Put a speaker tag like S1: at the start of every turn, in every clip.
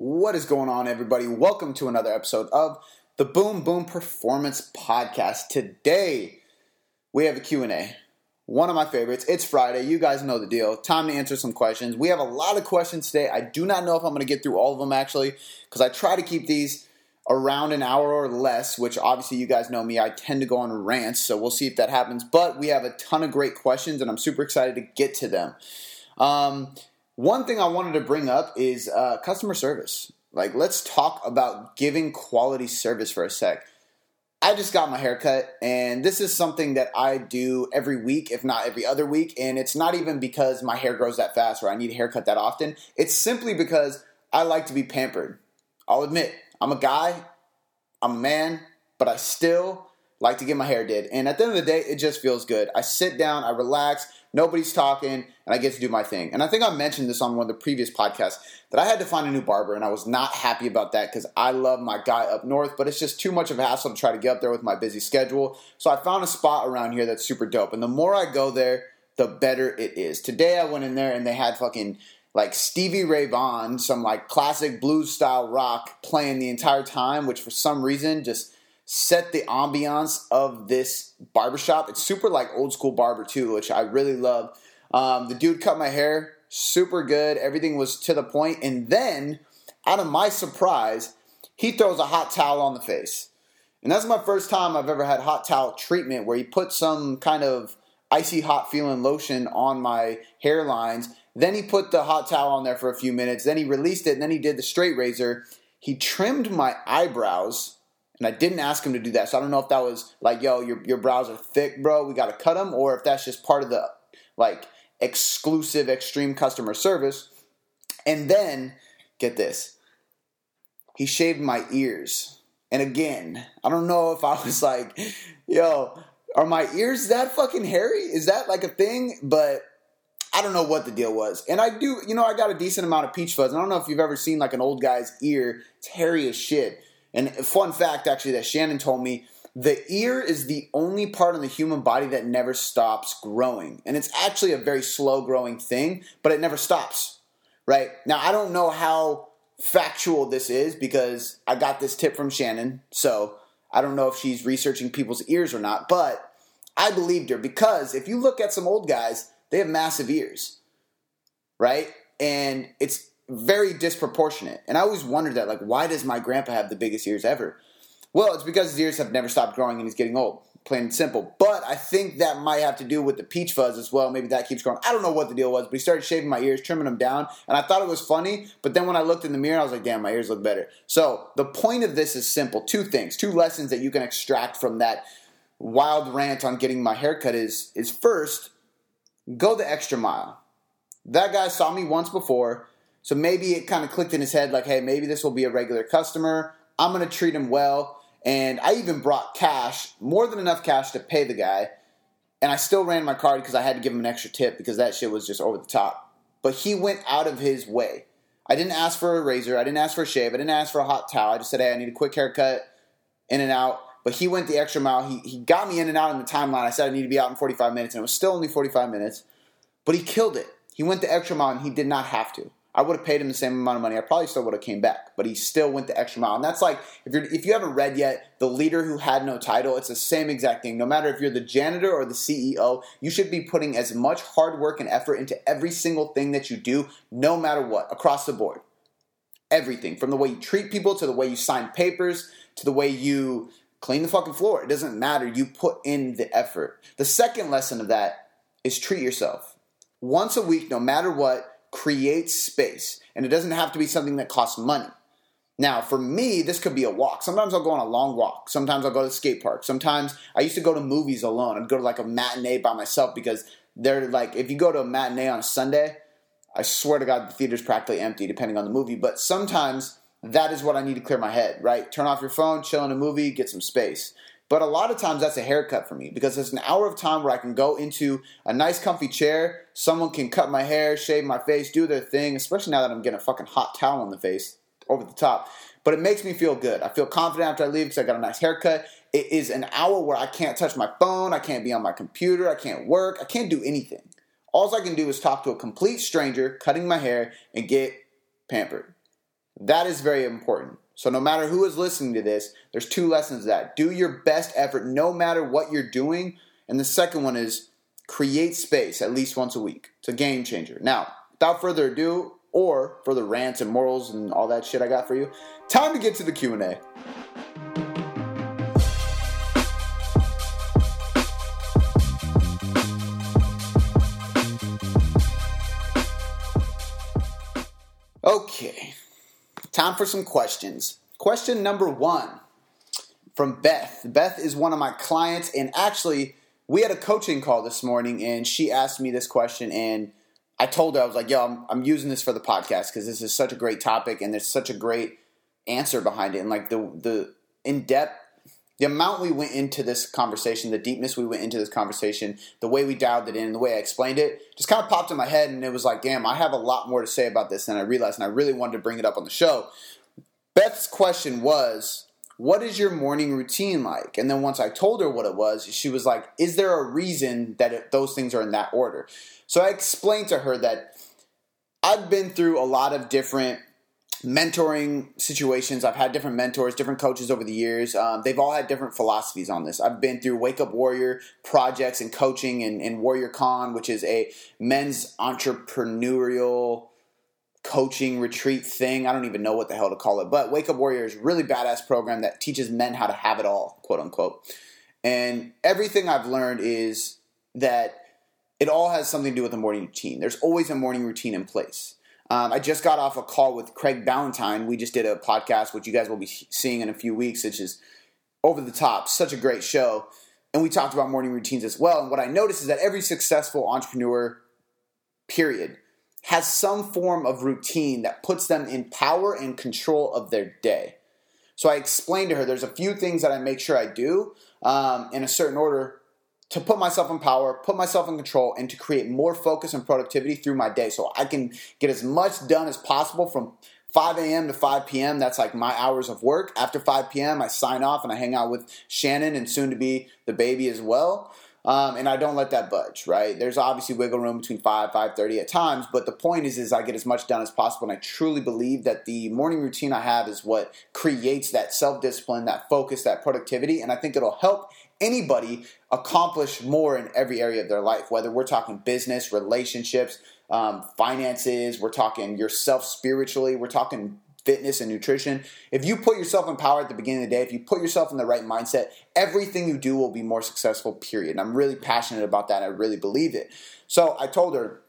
S1: What is going on, everybody? Welcome to another episode of the Boom Boom Performance Podcast. Today, we have a Q&A. One of my favorites. It's Friday. You guys know the deal. Time to answer some questions. We have a lot of questions today. I do not know if I'm going to get through all of them, actually, because I try to keep these around an hour or less, which obviously you guys know me. I tend to go on rants, so we'll see if that happens. But we have a ton of great questions, and I'm super excited to get to them. Um, one thing I wanted to bring up is uh, customer service. Like, let's talk about giving quality service for a sec. I just got my haircut, and this is something that I do every week, if not every other week. And it's not even because my hair grows that fast or I need a haircut that often. It's simply because I like to be pampered. I'll admit, I'm a guy, I'm a man, but I still like to get my hair did. And at the end of the day, it just feels good. I sit down, I relax, nobody's talking, and I get to do my thing. And I think I mentioned this on one of the previous podcasts that I had to find a new barber, and I was not happy about that because I love my guy up north, but it's just too much of a hassle to try to get up there with my busy schedule. So I found a spot around here that's super dope. And the more I go there, the better it is. Today I went in there and they had fucking like Stevie Ray Vaughan, some like classic blues style rock playing the entire time, which for some reason just set the ambiance of this barbershop. It's super like old school barber too, which I really love. Um, the dude cut my hair super good. Everything was to the point. And then, out of my surprise, he throws a hot towel on the face. And that's my first time I've ever had hot towel treatment where he put some kind of icy hot feeling lotion on my hairlines. Then he put the hot towel on there for a few minutes. Then he released it. And then he did the straight razor. He trimmed my eyebrows and I didn't ask him to do that. So I don't know if that was like, yo, your your brows are thick, bro. We got to cut them, or if that's just part of the like exclusive extreme customer service. And then get this, he shaved my ears. And again, I don't know if I was like, yo, are my ears that fucking hairy? Is that like a thing? But I don't know what the deal was. And I do, you know, I got a decent amount of peach fuzz. I don't know if you've ever seen like an old guy's ear. It's hairy as shit. And fun fact, actually, that Shannon told me the ear is the only part of the human body that never stops growing. And it's actually a very slow growing thing, but it never stops, right? Now, I don't know how factual this is because I got this tip from Shannon. So I don't know if she's researching people's ears or not, but I believed her because if you look at some old guys, they have massive ears, right? And it's very disproportionate. And I always wondered that, like, why does my grandpa have the biggest ears ever? Well, it's because his ears have never stopped growing and he's getting old, plain and simple. But I think that might have to do with the peach fuzz as well. Maybe that keeps growing. I don't know what the deal was, but he started shaving my ears, trimming them down, and I thought it was funny. But then when I looked in the mirror, I was like, damn, my ears look better. So the point of this is simple two things, two lessons that you can extract from that wild rant on getting my haircut is is first, go the extra mile. That guy saw me once before so maybe it kind of clicked in his head like, hey, maybe this will be a regular customer. I'm going to treat him well. And I even brought cash, more than enough cash to pay the guy. And I still ran my card because I had to give him an extra tip because that shit was just over the top. But he went out of his way. I didn't ask for a razor. I didn't ask for a shave. I didn't ask for a hot towel. I just said, hey, I need a quick haircut, in and out. But he went the extra mile. He, he got me in and out in the timeline. I said I need to be out in 45 minutes, and it was still only 45 minutes. But he killed it. He went the extra mile, and he did not have to. I would have paid him the same amount of money. I probably still would have came back, but he still went the extra mile. And that's like if you're if you haven't read yet, the leader who had no title, it's the same exact thing. No matter if you're the janitor or the CEO, you should be putting as much hard work and effort into every single thing that you do, no matter what, across the board. Everything from the way you treat people to the way you sign papers to the way you clean the fucking floor. It doesn't matter. You put in the effort. The second lesson of that is treat yourself. Once a week, no matter what, create space. And it doesn't have to be something that costs money. Now, for me, this could be a walk. Sometimes I'll go on a long walk. Sometimes I'll go to the skate park. Sometimes I used to go to movies alone. I'd go to like a matinee by myself because they're like, if you go to a matinee on a Sunday, I swear to God, the theater's practically empty depending on the movie. But sometimes that is what I need to clear my head, right? Turn off your phone, chill in a movie, get some space. But a lot of times that's a haircut for me because it's an hour of time where I can go into a nice comfy chair. Someone can cut my hair, shave my face, do their thing, especially now that I'm getting a fucking hot towel on the face over the top. But it makes me feel good. I feel confident after I leave because I got a nice haircut. It is an hour where I can't touch my phone, I can't be on my computer, I can't work, I can't do anything. All I can do is talk to a complete stranger, cutting my hair, and get pampered. That is very important. So no matter who is listening to this, there's two lessons that. Do your best effort no matter what you're doing. And the second one is create space at least once a week. It's a game changer. Now, without further ado, or for the rants and morals and all that shit I got for you, time to get to the Q&A. Okay, time for some questions. Question number one from Beth. Beth is one of my clients, and actually, we had a coaching call this morning, and she asked me this question, and I told her I was like, "Yo, I'm, I'm using this for the podcast because this is such a great topic, and there's such a great answer behind it, and like the the in depth." The amount we went into this conversation, the deepness we went into this conversation, the way we dialed it in, the way I explained it, just kind of popped in my head, and it was like, damn, I have a lot more to say about this than I realized, and I really wanted to bring it up on the show. Beth's question was, what is your morning routine like? And then once I told her what it was, she was like, is there a reason that it, those things are in that order? So I explained to her that I've been through a lot of different mentoring situations. I've had different mentors, different coaches over the years. Um, they've all had different philosophies on this. I've been through Wake Up Warrior projects and coaching and, and Warrior Con, which is a men's entrepreneurial coaching retreat thing. I don't even know what the hell to call it, but Wake Up Warrior is really badass program that teaches men how to have it all, quote unquote. And everything I've learned is that it all has something to do with the morning routine. There's always a morning routine in place. Um, I just got off a call with Craig Ballantyne. We just did a podcast, which you guys will be seeing in a few weeks, which is over the top. Such a great show. And we talked about morning routines as well. And what I noticed is that every successful entrepreneur, period, has some form of routine that puts them in power and control of their day. So I explained to her there's a few things that I make sure I do um, in a certain order to put myself in power, put myself in control, and to create more focus and productivity through my day so I can get as much done as possible from 5 a.m. to 5 p.m. That's like my hours of work. After 5 p.m., I sign off and I hang out with Shannon and soon to be the baby as well. Um, and I don't let that budge, right? There's obviously wiggle room between 5, 5.30 at times, but the point is, is I get as much done as possible, and I truly believe that the morning routine I have is what creates that self-discipline, that focus, that productivity, and I think it'll help anybody accomplish more in every area of their life, whether we're talking business, relationships, um, finances, we're talking yourself spiritually, we're talking fitness and nutrition. If you put yourself in power at the beginning of the day, if you put yourself in the right mindset, everything you do will be more successful, period. And I'm really passionate about that. I really believe it. So I told her,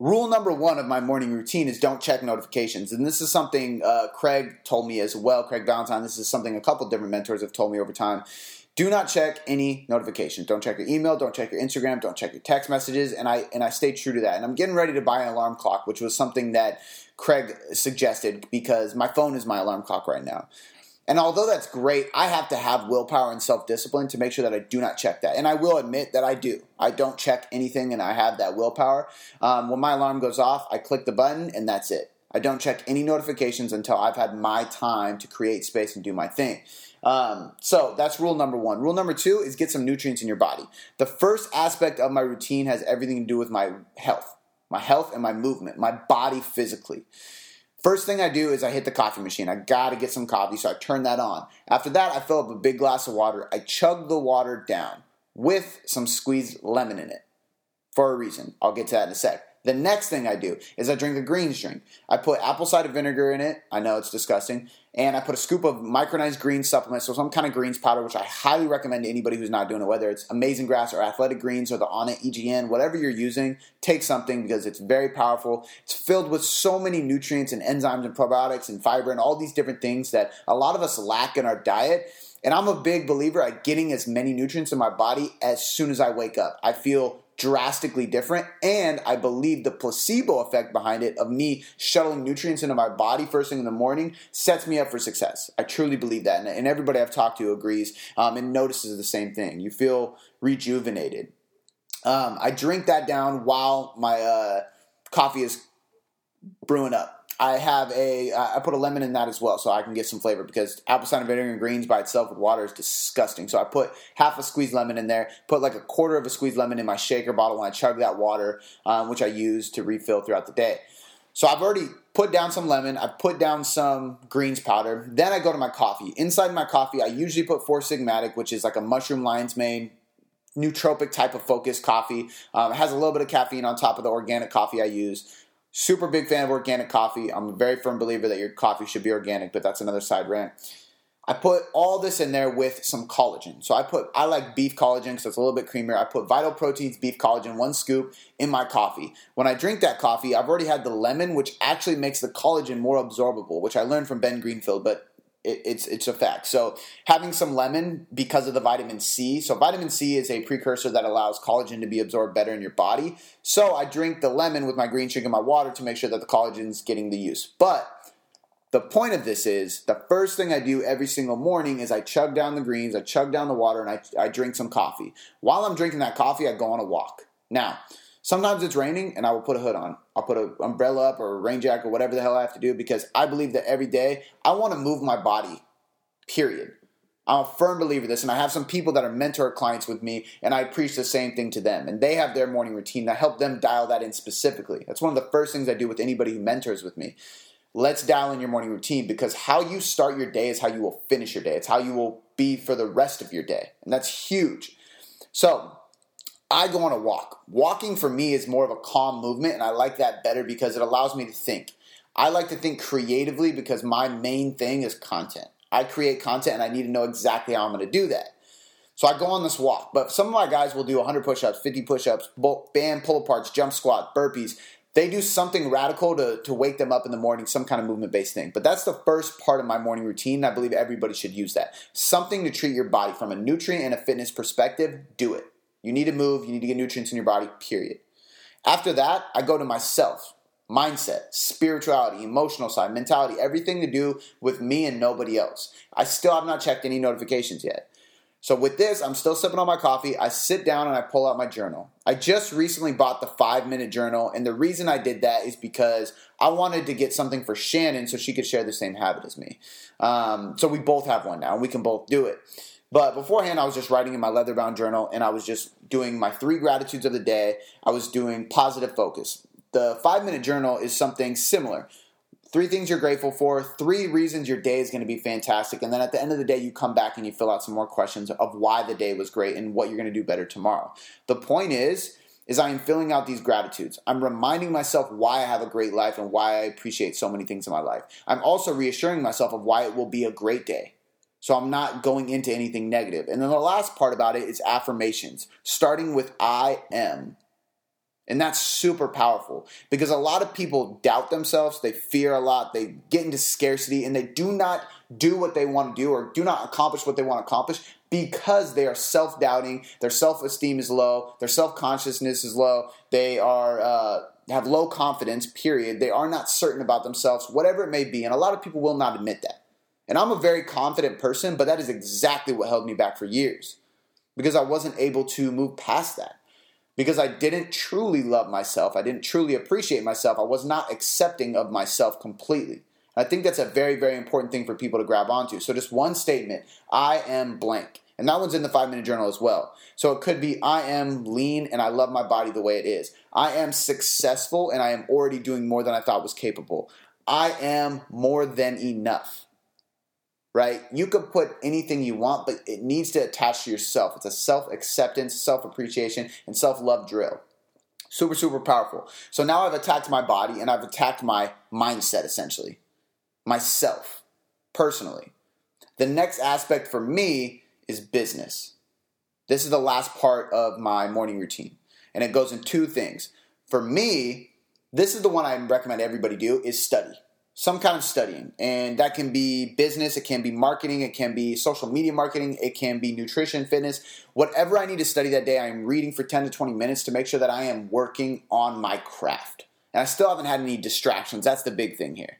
S1: Rule number one of my morning routine is don't check notifications. And this is something uh, Craig told me as well. Craig Ballantyne, this is something a couple different mentors have told me over time. Do not check any notifications. Don't check your email. Don't check your Instagram. Don't check your text messages. And I and I stay true to that. And I'm getting ready to buy an alarm clock, which was something that Craig suggested because my phone is my alarm clock right now. And although that's great, I have to have willpower and self discipline to make sure that I do not check that. And I will admit that I do. I don't check anything and I have that willpower. Um, when my alarm goes off, I click the button and that's it. I don't check any notifications until I've had my time to create space and do my thing. Um, so that's rule number one. Rule number two is get some nutrients in your body. The first aspect of my routine has everything to do with my health my health and my movement, my body physically. First thing I do is I hit the coffee machine. I gotta get some coffee, so I turn that on. After that, I fill up a big glass of water. I chug the water down with some squeezed lemon in it for a reason. I'll get to that in a sec. The next thing I do is I drink a greens drink. I put apple cider vinegar in it. I know it's disgusting. And I put a scoop of micronized green supplement, so some kind of greens powder, which I highly recommend to anybody who's not doing it, whether it's Amazing Grass or Athletic Greens or the Onnit EGN, whatever you're using, take something because it's very powerful. It's filled with so many nutrients and enzymes and probiotics and fiber and all these different things that a lot of us lack in our diet. And I'm a big believer at getting as many nutrients in my body as soon as I wake up. I feel drastically different. And I believe the placebo effect behind it of me shuttling nutrients into my body first thing in the morning sets me up for success. I truly believe that. And, everybody I've talked to agrees um, and notices the same thing. You feel rejuvenated. Um, I drink that down while my uh, coffee is brewing up. I have a I put a lemon in that as well, so I can get some flavor because apple cider vinegar and greens by itself with water is disgusting. So I put half a squeezed lemon in there, put like a quarter of a squeezed lemon in my shaker bottle when I chug that water, um, which I use to refill throughout the day. So I've already put down some lemon, I've put down some greens powder. Then I go to my coffee. Inside my coffee, I usually put Four Sigmatic, which is like a mushroom lion's mane nootropic type of focused coffee. Um, it has a little bit of caffeine on top of the organic coffee I use. Super big fan of organic coffee. I'm a very firm believer that your coffee should be organic, but that's another side rant. I put all this in there with some collagen. So I put I like beef collagen because it's a little bit creamier. I put Vital Proteins beef collagen, one scoop in my coffee. When I drink that coffee, I've already had the lemon, which actually makes the collagen more absorbable, which I learned from Ben Greenfield, but it, it's it's a fact. So having some lemon because of the vitamin C. So vitamin C is a precursor that allows collagen to be absorbed better in your body. So I drink the lemon with my green shake and my water to make sure that the collagen is getting the use. But the point of this is the first thing I do every single morning is I chug down the greens, I chug down the water, and I, I drink some coffee. While I'm drinking that coffee, I go on a walk. Now, sometimes it's raining and I will put a hood on. I'll put an umbrella up or a rain jacket or whatever the hell I have to do because I believe that every day I want to move my body, period. I'm a firm believer this, and I have some people that are mentor clients with me, and I preach the same thing to them. And they have their morning routine. that help them dial that in specifically. That's one of the first things I do with anybody who mentors with me let's dial in your morning routine because how you start your day is how you will finish your day. It's how you will be for the rest of your day. And that's huge. So, I go on a walk. Walking for me is more of a calm movement, and I like that better because it allows me to think. I like to think creatively because my main thing is content. I create content and I need to know exactly how I'm going to do that. So I go on this walk, but some of my guys will do 100 push ups, 50 push ups, band pull aparts, jump squat, burpees, they do something radical to, to wake them up in the morning, some kind of movement based thing. But that's the first part of my morning routine. I believe everybody should use that. Something to treat your body from a nutrient and a fitness perspective, do it. You need to move, you need to get nutrients in your body, period. After that, I go to myself mindset, spirituality, emotional side, mentality, everything to do with me and nobody else. I still have not checked any notifications yet. So with this, I'm still sipping on my coffee. I sit down and I pull out my journal. I just recently bought the five minute journal, and the reason I did that is because I wanted to get something for Shannon so she could share the same habit as me. Um, so we both have one now, and we can both do it. But beforehand, I was just writing in my leather bound journal, and I was just doing my three gratitudes of the day. I was doing positive focus. The five minute journal is something similar three things you're grateful for, three reasons your day is going to be fantastic, and then at the end of the day, you come back and you fill out some more questions of why the day was great and what you're going to do better tomorrow. The point is, is I am filling out these gratitudes. I'm reminding myself why I have a great life and why I appreciate so many things in my life. I'm also reassuring myself of why it will be a great day. So I'm not going into anything negative. And then the last part about it is affirmations, starting with I am. And that's super powerful because a lot of people doubt themselves, they fear a lot, they get into scarcity, and they do not do what they want to do or do not accomplish what they want to accomplish because they are self doubting, their self esteem is low, their self consciousness is low, they are. Uh, have low confidence, period. They are not certain about themselves, whatever it may be. And a lot of people will not admit that. And I'm a very confident person, but that is exactly what held me back for years because I wasn't able to move past that because I didn't truly love myself. I didn't truly appreciate myself. I was not accepting of myself completely. I think that's a very, very important thing for people to grab onto. So, just one statement I am blank. And that one's in the five minute journal as well. So, it could be I am lean and I love my body the way it is. I am successful and I am already doing more than I thought was capable. I am more than enough right? You can put anything you want, but it needs to attach to yourself. It's a self acceptance, self appreciation, and self love drill. Super, super powerful. So now I've attacked my body and I've attacked my mindset essentially, myself, personally. The next aspect for me is business. This is the last part of my morning routine, and it goes in two things. For me, this is the one I recommend everybody do is study some kind of studying. And that can be business it can be marketing it can be social media marketing it can be nutrition fitness. Whatever i need to study that day i'm reading for 10 to 20 minutes to make sure that i am working on my craft. And i still haven't had any distractions. That's the big thing here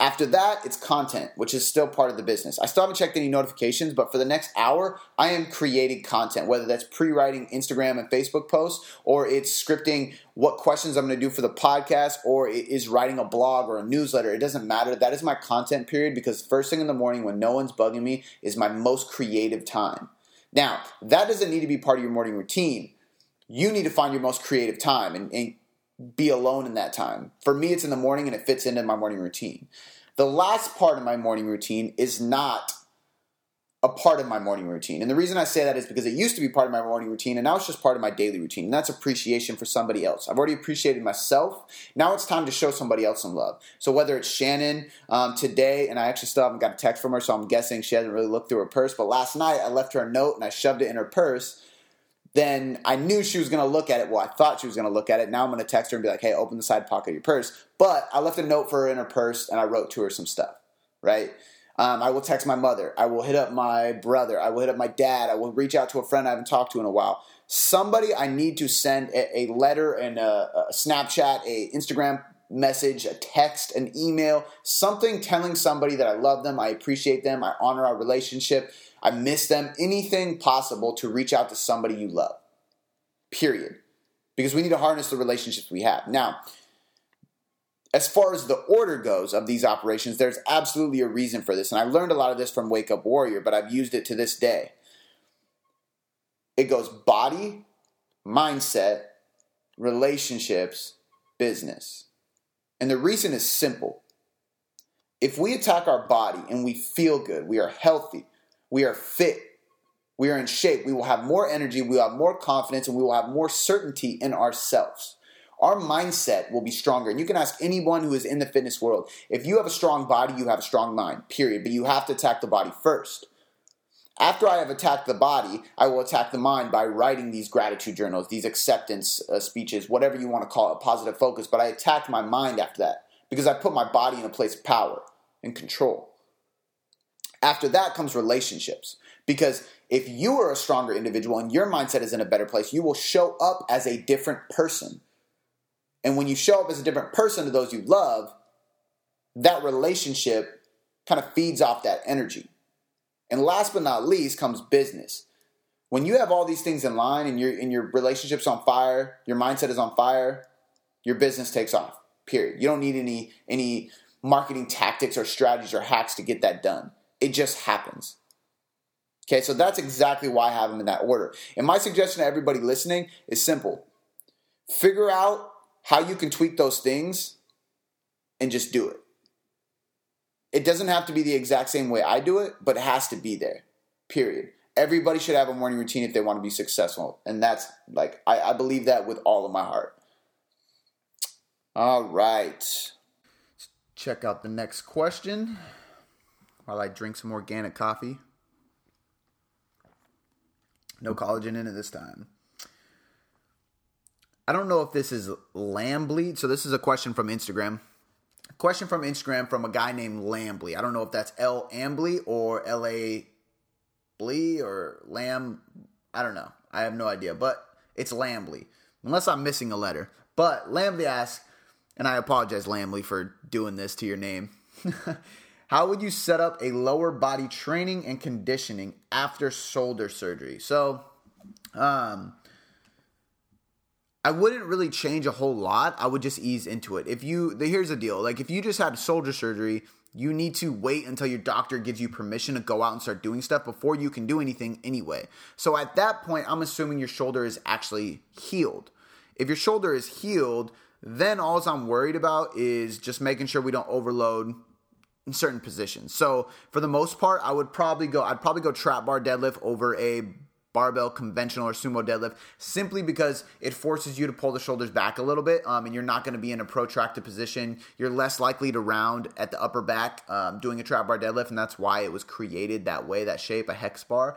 S1: after that, it's content, which is still part of the business. I still haven't checked any notifications, but for the next hour, I am creating content, whether that's pre writing Instagram and Facebook posts, or it's scripting what questions I'm going to do for the podcast, or it is writing a blog or a newsletter. It doesn't matter. That is my content period because first thing in the morning when no one's bugging me is my most creative time. Now, that doesn't need to be part of your morning routine. You need to find your most creative time. And, and be alone in that time. For me, it's in the morning and it fits into my morning routine. The last part of my morning routine is not a part of my morning routine. And the reason I say that is because it used to be part of my morning routine and now it's just part of my daily routine. And that's appreciation for somebody else. I've already appreciated myself. Now it's time to show somebody else some love. So whether it's Shannon um, today, and I actually still haven't got a text from her, so I'm guessing she hasn't really looked through her purse. But last night I left her a note and I shoved it in her purse. Then I knew she was going to look at it. Well, I thought she was going to look at it. Now I'm going to text her and be like, hey, open the side pocket of your purse. But I left a note for her in her purse and I wrote to her some stuff, right? Um, I will text my mother. I will hit up my brother. I will hit up my dad. I will reach out to a friend I haven't talked to in a while. Somebody I need to send a, a letter and a, a Snapchat, a Instagram message, a text, an email, something telling somebody that I love them, I appreciate them, I honor our relationship, I miss them, anything possible to reach out to somebody you love. Period. Because we need to harness the relationships we have. Now, as far as the order goes of these operations, there's absolutely a reason for this. And I learned a lot of this from Wake Up Warrior, but I've used it to this day. It goes body, mindset, relationships, business. And the reason is simple. If we attack our body and we feel good, we are healthy, we are fit, we are in shape, we will have more energy, we will have more confidence, and we will have more certainty in ourselves our mindset will be stronger. And you can ask anyone who is in the fitness world if you have a strong body, you have a strong mind, period. But you have to attack the body first. After I have attacked the body, I will attack the mind by writing these gratitude journals, these acceptance uh, speeches, whatever you want to call it, a positive focus. But I attacked my mind after that because I put my body in a place of power and control. After that comes relationships. Because if you are a stronger individual and your mindset is in a better place, you will show up as a different person. And when you show up as a different person to those you love, that relationship kind of feeds off that energy. And last but not least comes business. When you have all these things in line and your and your relationship's on fire, your mindset is on fire, your business takes off. Period. You don't need any any marketing tactics or strategies or hacks to get that done. It just happens. Okay, so that's exactly why I have them in that order. And my suggestion to everybody listening is simple. Figure out how you can tweak those things and just do it. It doesn't have to be the exact same way I do it, but it has to be there. Period. Everybody should have a morning routine if they want to be successful. And that's like, I, I believe that with all of my heart. All right. Check out the next question while I drink some organic coffee. No collagen in it this time. I don't know if this is lamb bleed. So this is a question from Instagram. Question from Instagram from a guy named Lambly. I don't know if that's L Ambly or L A Blee or Lamb. I don't know. I have no idea, but it's Lambly. Unless I'm missing a letter. But Lambly asks, and I apologize, Lambly, for doing this to your name. How would you set up a lower body training and conditioning after shoulder surgery? So, um, I wouldn't really change a whole lot. I would just ease into it. If you, the, here's the deal: like if you just had shoulder surgery, you need to wait until your doctor gives you permission to go out and start doing stuff before you can do anything anyway. So at that point, I'm assuming your shoulder is actually healed. If your shoulder is healed, then all I'm worried about is just making sure we don't overload in certain positions. So for the most part, I would probably go. I'd probably go trap bar deadlift over a barbell conventional or sumo deadlift simply because it forces you to pull the shoulders back a little bit um, and you're not going to be in a protracted position. You're less likely to round at the upper back um, doing a trap bar deadlift and that's why it was created that way that shape a hex bar.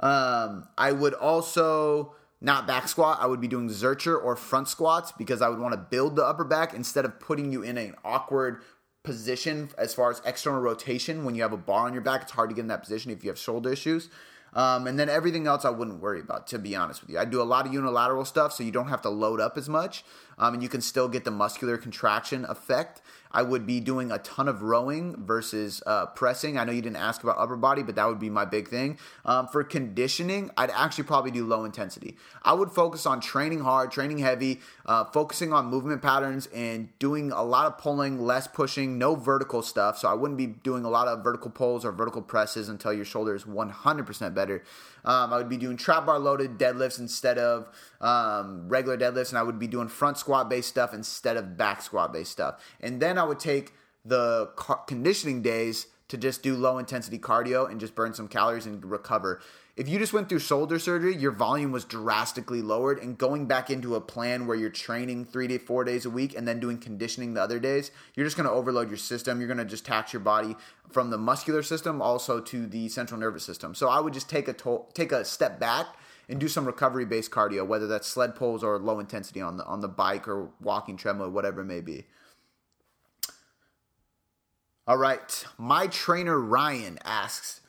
S1: Um, i would also not back squat i would be doing zercher or front squats because i would want to build the upper back instead of putting you in an awkward position as far as external rotation when you have a bar on your back. It's hard to get in that position if you have shoulder issues um, and then everything else I wouldn't worry about, to be honest with you. I do a lot of unilateral stuff, so you don't have to load up as much, um, and you can still get the muscular contraction effect. I would be doing a ton of rowing versus uh, pressing. I know you didn't ask about upper body, but that would be my big thing. Um, for conditioning, I'd actually probably do low intensity. I would focus on training hard, training heavy, uh, focusing on movement patterns, and doing a lot of pulling, less pushing, no vertical stuff. So I wouldn't be doing a lot of vertical pulls or vertical presses until your shoulder is 100% better. Um, I would be doing trap bar loaded deadlifts instead of um, regular deadlifts, and I would be doing front squat based stuff instead of back squat based stuff. And then I would take the conditioning days to just do low intensity cardio and just burn some calories and recover if you just went through shoulder surgery, your volume was drastically lowered, and going back into a plan where you're training three to four days a week and then doing conditioning the other days, you're just going to overload your system. You're going to just tax your body from the muscular system also to the central nervous system. So I would just take a to- take a step back and do some recovery based cardio, whether that's sled pulls or low intensity on the on the bike or walking treadmill, whatever it may be. All right, my trainer Ryan asks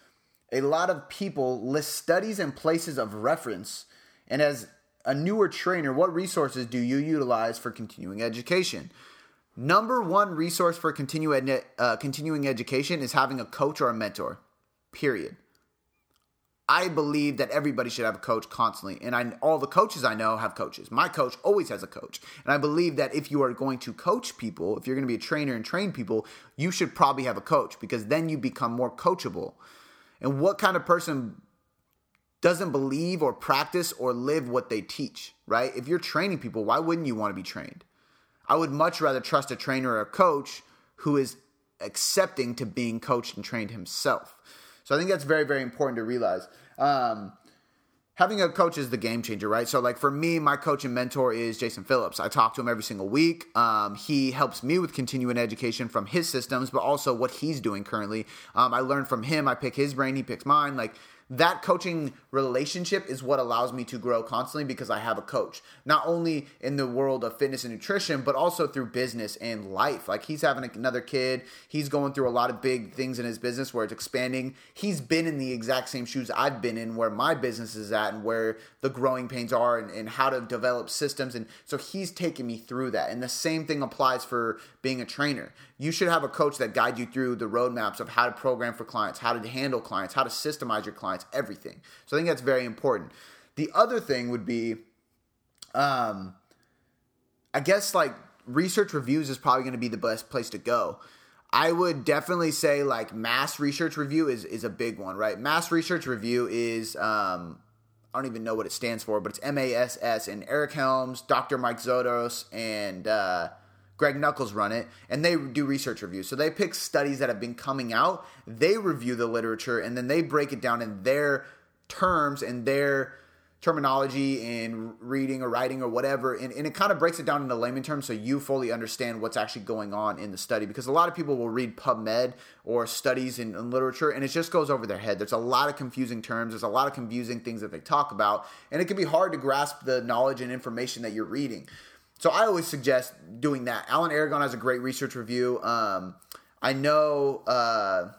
S1: a lot of people list studies and places of reference. And as a newer trainer, what resources do you utilize for continuing education? Number one resource for continue ed- uh, continuing education is having a coach or a mentor, period. I believe that everybody should have a coach constantly. And I, all the coaches I know have coaches. My coach always has a coach. And I believe that if you are going to coach people, if you're going to be a trainer and train people, you should probably have a coach because then you become more coachable. And what kind of person doesn't believe or practice or live what they teach, right? If you're training people, why wouldn't you want to be trained? I would much rather trust a trainer or a coach who is accepting to being coached and trained himself. So I think that's very, very important to realize. Um, having a coach is the game changer, right? So, like for me, my coach and mentor is Jason Phillips. I talk to him every single week. Um, he helps me with continuing education from his systems, but also what he's doing currently. Um, I learn from him. I pick his brain, he picks mine. Like that coaching relationship is what allows me to grow constantly because I have a coach. Not only in the world of fitness and nutrition, but also through business and life. Like he's having another kid, he's going through a lot of big things in his business where it's expanding. He's been in the exact same shoes I've been in where my business is at and where the growing pains are and, and how to develop systems. And so he's taking me through that. And the same thing applies for being a trainer. You should have a coach that guides you through the roadmaps of how to program for clients, how to handle clients, how to systemize your clients, everything. So I think that's very important. The other thing would be, um, I guess like research reviews is probably going to be the best place to go. I would definitely say like mass research review is is a big one, right? Mass research review is um, I don't even know what it stands for, but it's M A S S. And Eric Helms, Dr. Mike Zourdos, and uh, Greg Nuckols run it, and they do research reviews. So they pick studies that have been coming out, they review the literature, and then they break it down in their terms and their terminology and reading or writing or whatever. And, and it kind of breaks it down into layman terms so you fully understand what's actually going on in the study. Because a lot of people will read PubMed or studies in, in literature and it just goes over their head. There's a lot of confusing terms, there's a lot of confusing things that they talk about, and it can be hard to grasp the knowledge and information that you're reading. So I always suggest doing that. Alan Aragon has a great research review. Um, I know uh,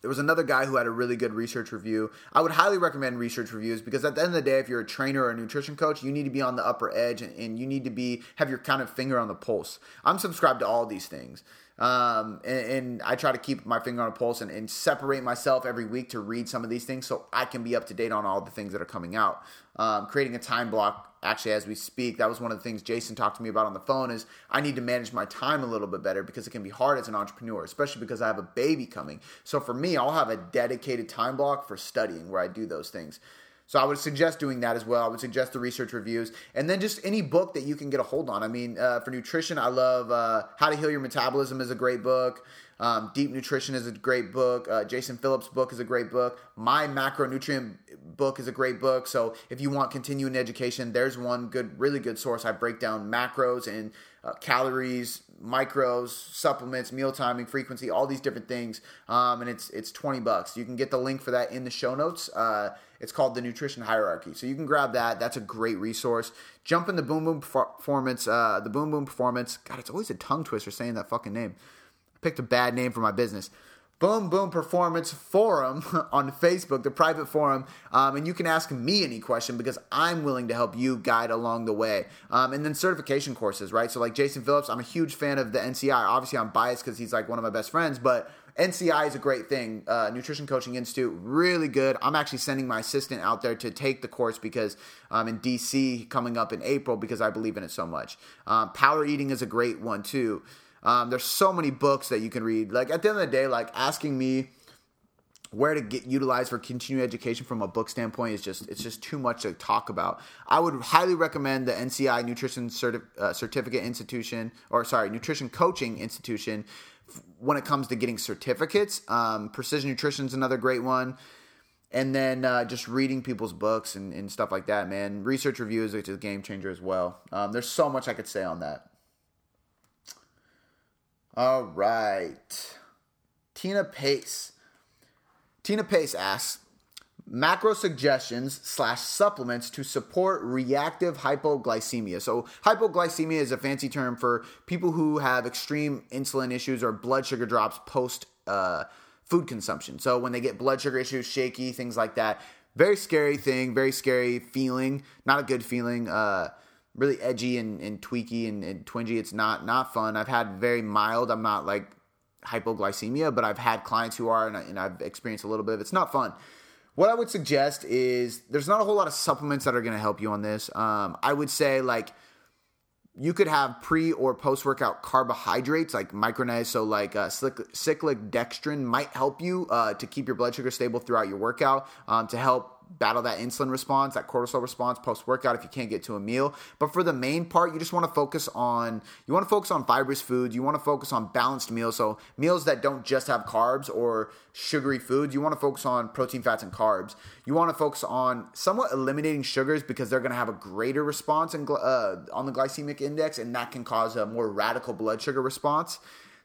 S1: there was another guy who had a really good research review. I would highly recommend research reviews because at the end of the day, if you're a trainer or a nutrition coach, you need to be on the upper edge and, and you need to be have your kind of finger on the pulse. I'm subscribed to all these things. Um, and, and, I try to keep my finger on a pulse and, and, separate myself every week to read some of these things so I can be up to date on all the things that are coming out. Um, creating a time block actually as we speak. That was one of the things jason talked to me about on the phone is i need to manage my time a little bit better because it can be hard as an entrepreneur especially because i have a baby coming. So for me i'll have a dedicated time block for studying where i do those things so I would suggest doing that as well. I would suggest the research reviews, and then just any book that you can get a hold on. I mean, uh, for nutrition, I love uh, How to Heal Your Metabolism is a great book. Um, Deep Nutrition is a great book. Uh, Jason Phillips' book is a great book. My macronutrient book is a great book. So if you want continuing education, there's one good, really good source. I break down macros and uh, calories, micros, supplements, meal timing, frequency, all these different things. Um, and it's it's 20 bucks. You can get the link for that in the show notes. Uh, it's called the Nutrition Hierarchy. So you can grab that. That's a great resource. Jump in the Boom Boom Performance. Uh, the Boom Boom Performance. God, it's always a tongue twister saying that fucking name. I picked a bad name for my business. Boom Boom Performance Forum on Facebook, the private forum, um, and you can ask me any question because I'm willing to help you guide along the way. Um, and then certification courses, right? So, like Jason Phillips, I'm a huge fan of the NCI. Obviously, I'm biased because he's like one of my best friends, but NCI is a great thing. Uh, Nutrition Coaching Institute, really good. I'm actually sending my assistant out there to take the course because I'm um, in DC coming up in April because I believe in it so much. Um, power Eating is a great one too. Um, there's so many books that you can read. Like at the end of the day, like asking me where to get utilized for continuing education from a book standpoint is just it's just too much to talk about. I would highly recommend the NCI Nutrition uh, Certificate Institution or sorry Nutrition Coaching Institution when it comes to getting certificates. Um, Precision Nutrition is another great one. And then uh, just reading people's books and, and, stuff like that, man. Research reviews, which is a game changer as well. Um, there's so much I could say on that. All right. Tina Pace. Tina Pace asks macro suggestions slash supplements to support reactive hypoglycemia. So, hypoglycemia is a fancy term for people who have extreme insulin issues or blood sugar drops post uh, food consumption. So, when they get blood sugar issues, shaky, things like that. Very scary thing, very scary feeling, not a good feeling. Uh, really edgy and, and tweaky and, and twingy. It's not not fun. I've had very mild. I'm not like hypoglycemia, but I've had clients who are, and, I, and I've experienced a little bit of. It's not fun. What I would suggest is there's not a whole lot of supplements that are going to help you on this. Um, I would say like you could have pre or post workout carbohydrates like micronized, so like uh, cyclic dextrin might help you uh, to keep your blood sugar stable throughout your workout um, to help battle that insulin response, that cortisol response post workout if you can't get to a meal. But for the main part, you just want to focus on you want to focus on fibrous foods. You want to focus on balanced meals, so meals that don't just have carbs or sugary foods. You want to focus on protein, fats, and carbs. You want to focus on somewhat eliminating sugars because they're going to have a greater response in, uh, on the glycemic index, and that can cause a more radical blood sugar response.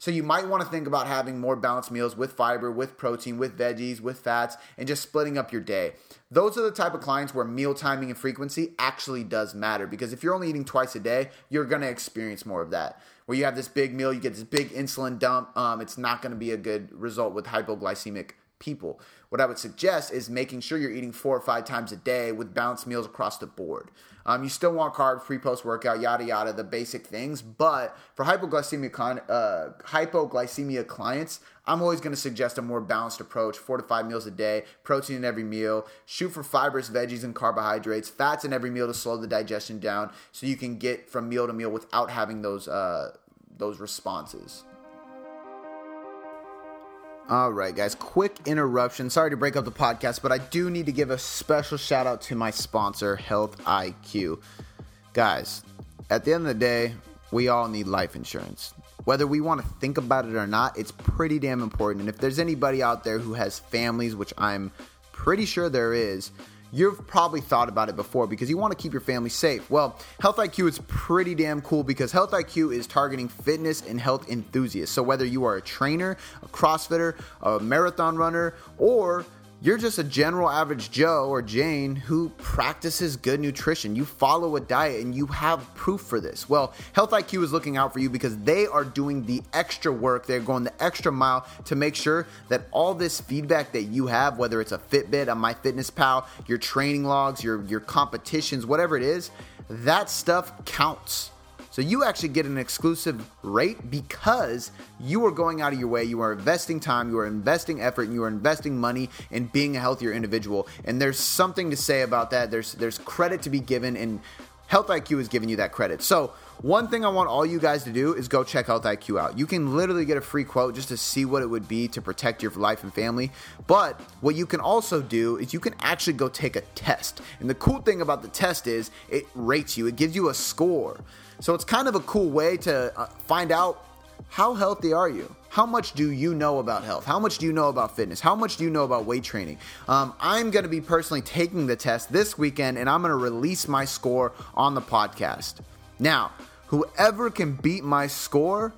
S1: So you might want to think about having more balanced meals with fiber, with protein, with veggies, with fats, and just splitting up your day. Those are the type of clients where meal timing and frequency actually does matter because if you're only eating twice a day, you're going to experience more of that. Where you have this big meal, you get this big insulin dump, um, it's not going to be a good result with hypoglycemic people. What I would suggest is making sure you're eating four or five times a day with balanced meals across the board. Um, you still want carbs pre post workout, yada yada, the basic things. But for hypoglycemia uh, hypoglycemia clients, I'm always going to suggest a more balanced approach: four to five meals a day, protein in every meal, shoot for fibrous veggies and carbohydrates, fats in every meal to slow the digestion down, so you can get from meal to meal without having those uh, those responses. All right, guys, quick interruption. Sorry to break up the podcast, but I do need to give a special shout out to my sponsor, Health IQ. Guys, at the end of the day, we all need life insurance. Whether we want to think about it or not, it's pretty damn important. And if there's anybody out there who has families, which I'm pretty sure there is, you've probably thought about it before because you want to keep your family safe. Well, Health IQ is pretty damn cool because Health IQ is targeting fitness and health enthusiasts. So whether you are a trainer, a CrossFitter, a marathon runner, or you're just a general average Joe or Jane who practices good nutrition. You follow a diet and you have proof for this. Well, Health IQ is looking out for you because they are doing the extra work. They're going the extra mile to make sure that all this feedback that you have, whether it's a Fitbit, a MyFitnessPal, your training logs, your your competitions, whatever it is, that stuff counts. So you actually get an exclusive rate because you are going out of your way, you are investing time, you are investing effort, and you are investing money in being a healthier individual. And there's something to say about that. There's there's credit to be given and Health IQ is giving you that credit. So, one thing I want all you guys to do is go check Health IQ out. You can literally get a free quote just to see what it would be to protect your life and family. But what you can also do is you can actually go take a test. And the cool thing about the test is it rates you, it gives you a score. So it's kind of a cool way to uh, find out how healthy are you? How much do you know about health? How much do you know about fitness? How much do you know about weight training? Um, I'm going to be personally taking the test this weekend and I'm going to release my score on the podcast. Now, whoever can beat my score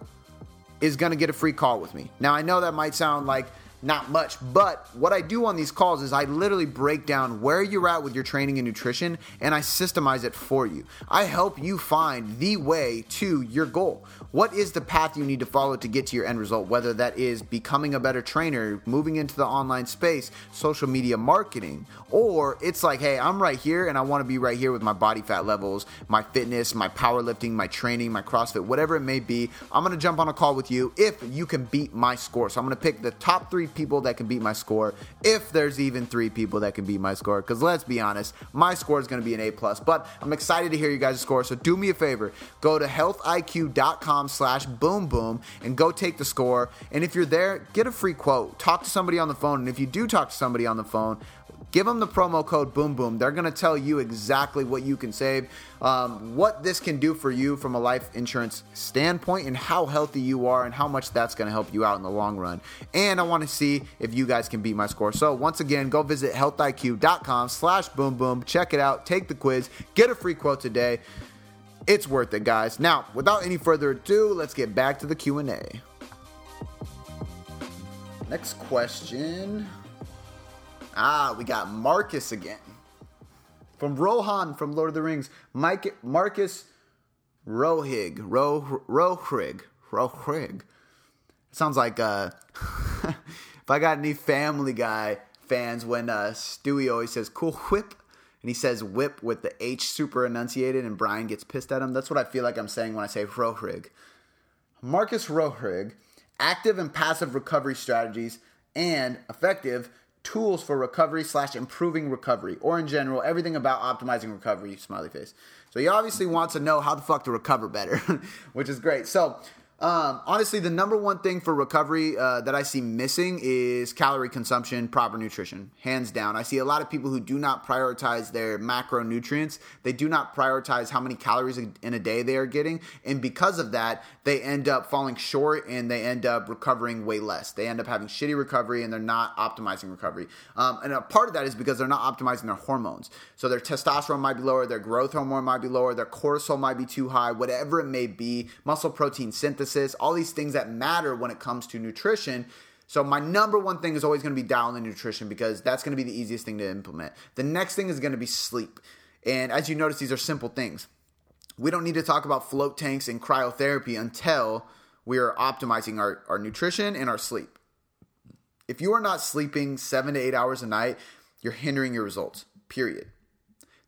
S1: is going to get a free call with me. Now, I know that might sound like not much. But what I do on these calls is I literally break down where you're at with your training and nutrition and I systemize it for you. I help you find the way to your goal. What is the path you need to follow to get to your end result, whether that is becoming a better trainer, moving into the online space, social media marketing, or it's like, hey, I'm right here and I want to be right here with my body fat levels, my fitness, my powerlifting, my training, my CrossFit, whatever it may be. I'm going to jump on a call with you if you can beat my score. So I'm going to pick the top three people that can beat my score, if there's even three people that can beat my score. Because let's be honest, my score is going to be an A plus. But I'm excited to hear you guys' score. So do me a favor, go to healthiq.com slash boom boom and go take the score. And if you're there, get a free quote. Talk to somebody on the phone. And if you do talk to somebody on the phone, Give them the promo code Boom Boom. They're going to tell you exactly what you can save, um, what this can do for you from a life insurance standpoint, and how healthy you are, and how much that's going to help you out in the long run. And I want to see if you guys can beat my score. So once again, go visit healthiq.com/slash Boom Boom. Check it out. Take the quiz. Get a free quote today. It's worth it, guys. Now, without any further ado, let's get back to the Q and A. Next question. Ah, we got Marcus again. From Rohan from Lord of the Rings. Mike, Marcus Rohig. Ro, Rohrig. Rohrig. Sounds like uh, if I got any Family Guy fans when uh, Stewie always says cool whip and he says whip with the H super enunciated and Brian gets pissed at him. That's what I feel like I'm saying when I say Rohrig. Marcus Rohrig, active and passive recovery strategies and effective tools for recovery slash improving recovery, or in general, everything about optimizing recovery, smiley face. So he obviously wants to know how the fuck to recover better, which is great. So um, honestly, the number one thing for recovery uh, that I see missing is calorie consumption, proper nutrition, hands down. I see a lot of people who do not prioritize their macronutrients. They do not prioritize how many calories in a day they are getting, and because of that, they end up falling short and they end up recovering way less. They end up having shitty recovery and they're not optimizing recovery. Um, and a part of that is because they're not optimizing their hormones. So their testosterone might be lower, their growth hormone might be lower, their cortisol might be too high, whatever it may be. Muscle protein synthesis all these things that matter when it comes to nutrition. So my number one thing is always going to be dial in nutrition because that's going to be the easiest thing to implement. The next thing is going to be sleep. And as you notice, these are simple things. We don't need to talk about float tanks and cryotherapy until we are optimizing our, our nutrition and our sleep. If you are not sleeping seven to eight hours a night, you're hindering your results, period.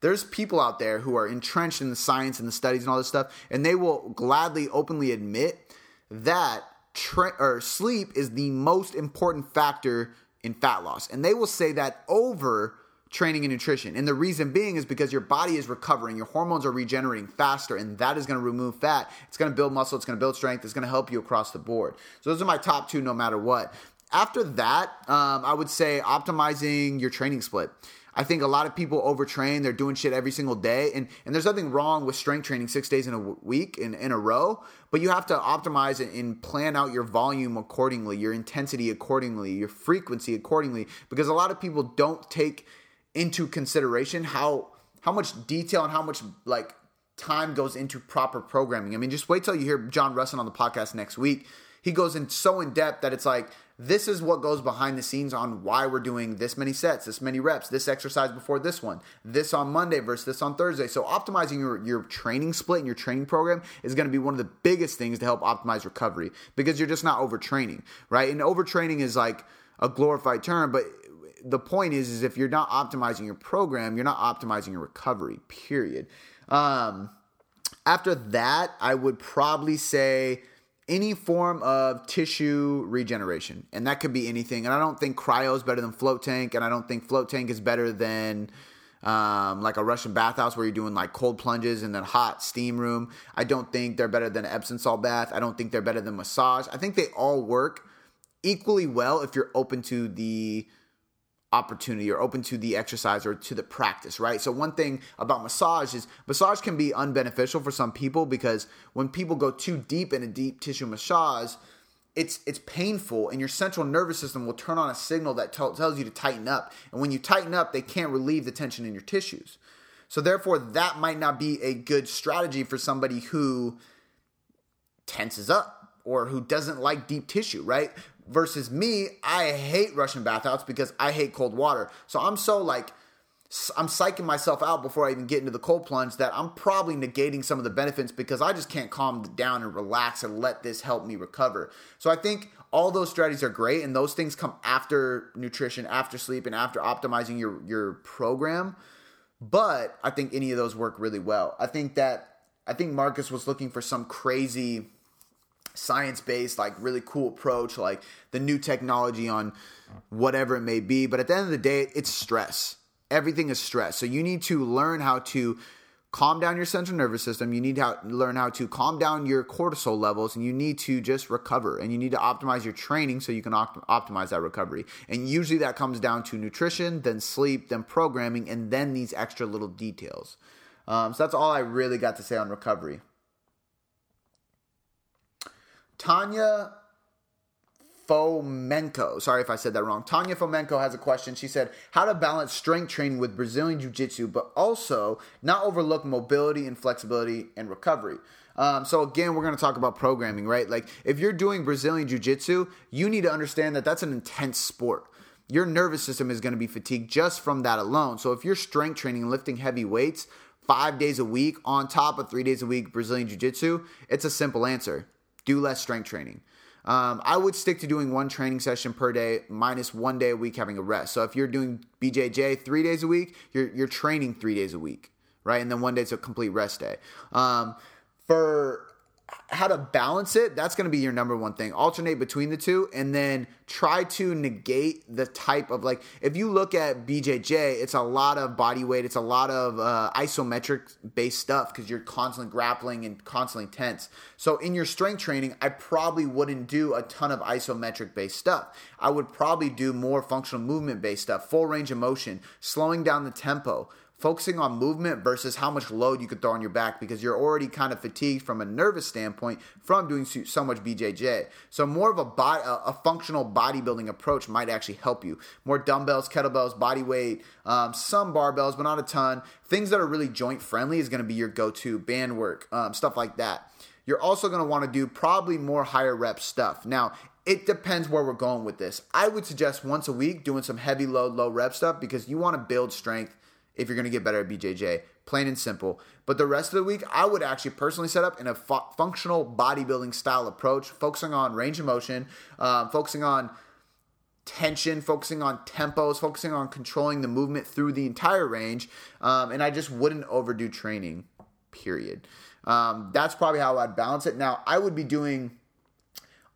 S1: There's people out there who are entrenched in the science and the studies and all this stuff, and they will gladly, openly admit that tra- or sleep is the most important factor in fat loss. And they will say that over training and nutrition. And the reason being is because your body is recovering, your hormones are regenerating faster, and that is going to remove fat. It's going to build muscle, it's going to build strength, it's going to help you across the board. So those are my top two no matter what. After that, um, I would say optimizing your training split. I think a lot of people overtrain. They're doing shit every single day. And, and there's nothing wrong with strength training six days in a week in, in a row, but you have to optimize and plan out your volume accordingly, your intensity accordingly, your frequency accordingly, because a lot of people don't take into consideration how how much detail and how much like time goes into proper programming. I mean, just wait till you hear John Rusin on the podcast next week. He goes in so in depth that it's like this is what goes behind the scenes on why we're doing this many sets, this many reps, this exercise before this one, this on Monday versus this on Thursday. So optimizing your, your training split and your training program is going to be one of the biggest things to help optimize recovery because you're just not overtraining, right? And overtraining is like a glorified term, but the point is, is if you're not optimizing your program, you're not optimizing your recovery, period. Um, after that, I would probably say any form of tissue regeneration. And that could be anything. And I don't think cryo is better than float tank. And I don't think float tank is better than um, like a Russian bathhouse where you're doing like cold plunges and then hot steam room. I don't think they're better than Epsom salt bath. I don't think they're better than massage. I think they all work equally well if you're open to the opportunity or open to the exercise or to the practice, right? So one thing about massage is massage can be unbeneficial for some people because when people go too deep in a deep tissue massage, it's it's painful and your central nervous system will turn on a signal that t- tells you to tighten up. And when you tighten up, they can't relieve the tension in your tissues. So therefore that might not be a good strategy for somebody who tenses up or who doesn't like deep tissue, right? Versus me, I hate Russian bathhouse because I hate cold water. So I'm so like I'm psyching myself out before I even get into the cold plunge that I'm probably negating some of the benefits because I just can't calm down and relax and let this help me recover. So I think all those strategies are great and those things come after nutrition, after sleep and after optimizing your your program. But I think any of those work really well. I think that I think Marcus was looking for some crazy science based, like really cool approach, like the new technology on whatever it may be. But at the end of the day, it's stress everything is stress. So you need to learn how to calm down your central nervous system. You need to learn how to calm down your cortisol levels, and you need to just recover. And you need to optimize your training so you can opt- optimize that recovery. And usually that comes down to nutrition, then sleep, then programming, and then these extra little details. Um, so that's all I really got to say on recovery. Tanya Fomenko. Sorry if I said that wrong. Tanya Fomenko has a question. She said, How to balance strength training with Brazilian Jiu Jitsu, but also not overlook mobility and flexibility and recovery. Um, so, again, we're going to talk about programming, right? Like, if you're doing Brazilian Jiu Jitsu, you need to understand that that's an intense sport. Your nervous system is going to be fatigued just from that alone. So, if you're strength training, lifting heavy weights five days a week on top of three days a week Brazilian Jiu Jitsu, it's a simple answer do less strength training. Um, I would stick to doing one training session per day, minus one day a week having a rest. So if you're doing BJJ three days a week, you're you're training three days a week, right? And then one day is a complete rest day. Um, for how to balance it that's going to be your number one thing. Alternate between the two and then try to negate the type of like if you look at bjj it's a lot of body weight it's a lot of uh, isometric based stuff because you're constantly grappling and constantly tense. So in your strength training i probably wouldn't do a ton of isometric based stuff. I would probably do more functional movement based stuff full range of motion slowing down the tempo focusing on movement versus how much load you could throw on your back because you're already kind of fatigued from a nervous standpoint from doing so much BJJ. So more of a a functional bodybuilding approach might actually help you. More dumbbells, kettlebells, body weight, um, some barbells, but not a ton. Things that are really joint friendly is going to be your go-to band work, um, stuff like that. You're also going to want to do probably more higher rep stuff. Now, it depends where we're going with this. I would suggest once a week doing some heavy load, low rep stuff because you want to build strength if you're going to get better at BJJ. Plain and simple. But the rest of the week, I would actually personally set up in a fu- functional bodybuilding style approach, focusing on range of motion, um, focusing on tension, focusing on tempos, focusing on controlling the movement through the entire range. Um, and I just wouldn't overdo training, period. Um, that's probably how I'd balance it. Now, I would be doing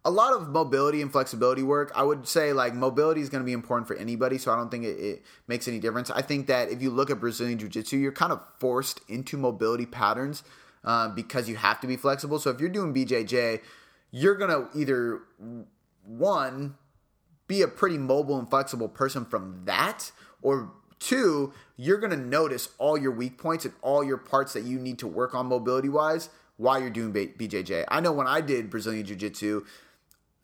S1: a lot of mobility and flexibility work. I would say like mobility is going to be important for anybody, so I don't think it, it, makes any difference. I think that if you look at Brazilian Jiu Jitsu, you're kind of forced into mobility patterns uh, because you have to be flexible. So if you're doing BJJ, you're going to either one be a pretty mobile and flexible person from that, or two, you're going to notice all your weak points and all your parts that you need to work on mobility wise while you're doing BJJ. I know when I did Brazilian Jiu Jitsu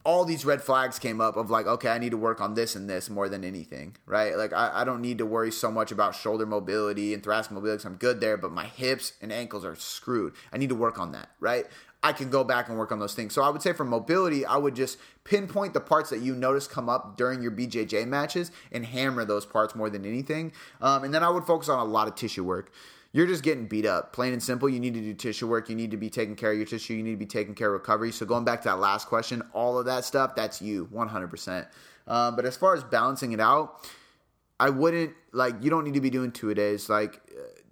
S1: all these red flags came up of like, okay, I need to work on this and this more than anything, right? Like, I, I don't need to worry so much about shoulder mobility and thoracic mobility I'm good there, but my hips and ankles are screwed. I need to work on that, right? I can go back and work on those things. So I would say for mobility, I would just pinpoint the parts that you notice come up during your BJJ matches and hammer those parts more than anything. Um, and then I would focus on a lot of tissue work you're just getting beat up. Plain and simple. You need to do tissue work. You need to be taking care of your tissue. You need to be taking care of recovery. So going back to that last question, all of that stuff, that's you, 100%. Um, but as far as balancing it out, I wouldn't like. You don't need to be doing two a days. Like,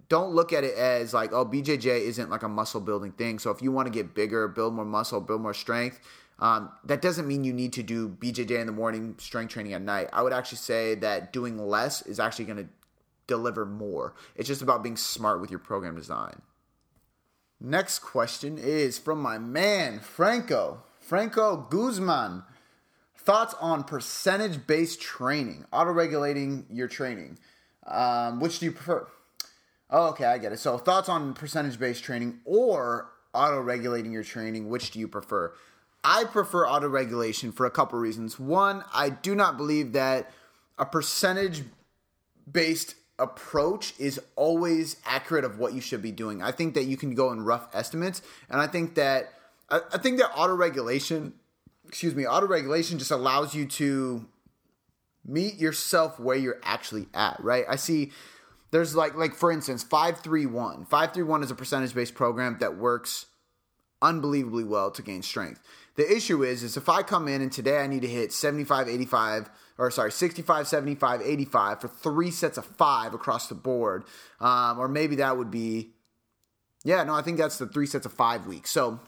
S1: don't look at it as like, oh, BJJ isn't like a muscle building thing. So if you want to get bigger, build more muscle, build more strength. Um, that doesn't mean you need to do BJJ in the morning, strength training at night. I would actually say that doing less is actually going to deliver more. It's just about being smart with your program design. Next question is from my man, Franco. Franco Guzman. Thoughts on percentage based training, auto regulating your training. Um, which do you prefer? Oh, okay, I get it. So, thoughts on percentage based training or auto regulating your training, which do you prefer? I prefer auto regulation for a couple reasons. One, I do not believe that a percentage based approach is always accurate of what you should be doing. I think that you can go in rough estimates, and I think that I, I think that auto regulation, excuse me, auto regulation just allows you to meet yourself where you're actually at. Right? I see there's like like for instance 531 531 is a percentage based program that works unbelievably well to gain strength the issue is is if i come in and today i need to hit 75 85 or sorry 65 75 85 for three sets of five across the board um, or maybe that would be yeah no i think that's the three sets of five weeks so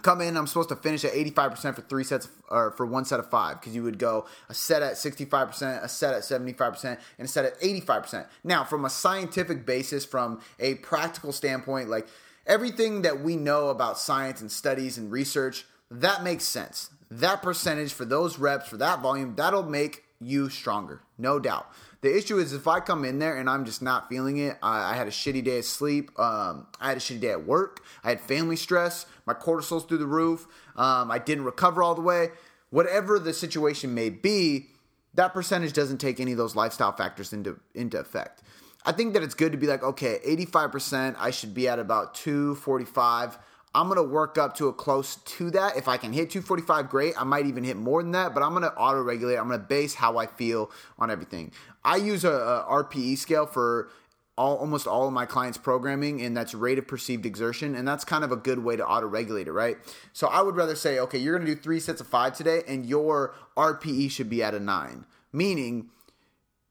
S1: come in, I'm supposed to finish at 85% for three sets, or for one set of five, because you would go a set at 65%, a set at 75%, and a set at 85%. Now, from a scientific basis, from a practical standpoint, like everything that we know about science and studies and research, that makes sense. That percentage for those reps, for that volume, that'll make you stronger, no doubt. The issue is if I come in there and I'm just not feeling it, I, I had a shitty day of sleep, um, I had a shitty day at work, I had family stress, my cortisol's through the roof, um, I didn't recover all the way. Whatever the situation may be, that percentage doesn't take any of those lifestyle factors into into effect. I think that it's good to be like, okay, 85%, I should be at about 245 I'm going to work up to a close to that. If I can hit 245, great. I might even hit more than that, but I'm going to auto regulate. I'm going to base how I feel on everything. I use a, a RPE scale for all, almost all of my clients' programming, and that's rate of perceived exertion. And that's kind of a good way to auto regulate it, right? So I would rather say, okay, you're going to do three sets of five today, and your RPE should be at a nine, meaning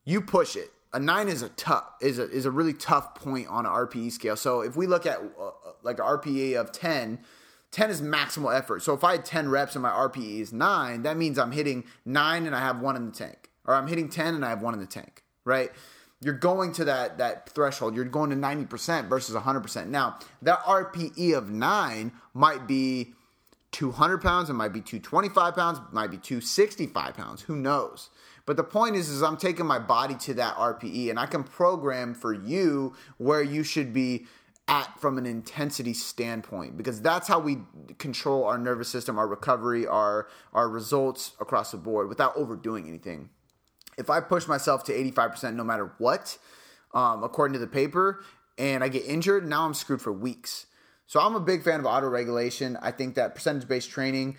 S1: you push it a nine is a tough is a is a really tough point on an RPE scale. So if we look at uh, like an RPE of 10, 10 is maximal effort. So if I had 10 reps and my RPE is 9, that means I'm hitting 9 and I have 1 in the tank. Or I'm hitting 10 and I have 1 in the tank, right? You're going to that that threshold. You're going to 90% versus 100%. Now, that RPE of 9 might be 200 pounds, it might be 225 pounds, it might be 265 pounds. Who knows? But the point is, is I'm taking my body to that RPE, and I can program for you where you should be at from an intensity standpoint because that's how we control our nervous system, our recovery, our our results across the board without overdoing anything. If I push myself to 85% no matter what, um, according to the paper, and I get injured, now I'm screwed for weeks. So I'm a big fan of auto regulation. I think that percentage based training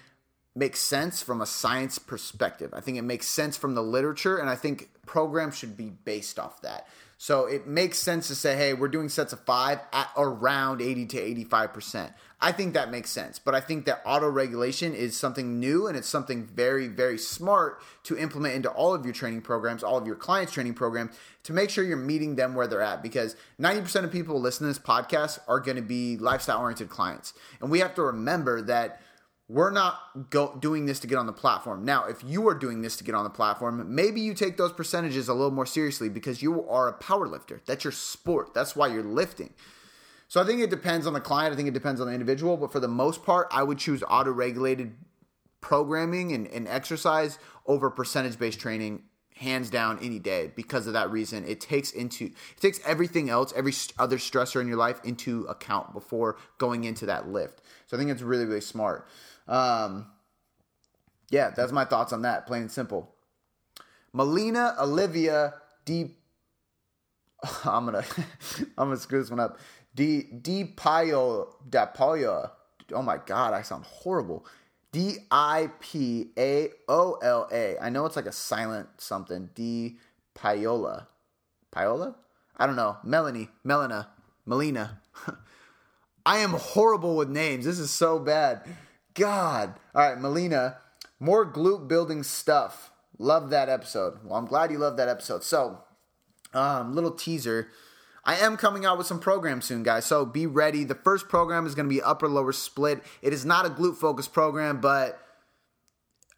S1: makes sense from a science perspective. I think it makes sense from the literature, and I think programs should be based off that. So it makes sense to say, hey, we're doing sets of five at around 80 to 85%. I think that makes sense. But I think that auto regulation is something new and it's something very, very smart to implement into all of your training programs, all of your clients' training programs to make sure you're meeting them where they're at. Because 90% of people listening to this podcast are going to be lifestyle oriented clients. And we have to remember that we're not go- doing this to get on the platform. Now, if you are doing this to get on the platform, maybe you take those percentages a little more seriously because you are a power lifter. That's your sport. That's why you're lifting. So I think it depends on the client. I think it depends on the individual. But for the most part, I would choose auto regulated programming and, and exercise over percentage based training hands down any day because of that reason it takes into it takes everything else every other stressor in your life into account before going into that lift so i think it's really really smart um, yeah, that's my thoughts on that, plain and simple. Melina Olivia D. I'm gonna I'm gonna screw this one up. D D Payo Dapoya. Oh my god, I sound horrible. D I P A O L A. I know it's like a silent something. D Payola. Payola? I don't know. Melanie, Melina, Melina. I am horrible with names. This is so bad. God. All right, Melina, more glute building stuff. Love that episode. Well, I'm glad you loved that episode. So, um, little teaser. I am coming out with some programs soon, guys. So be ready. The first program is going to be upper lower split. It is not a glute focused program, but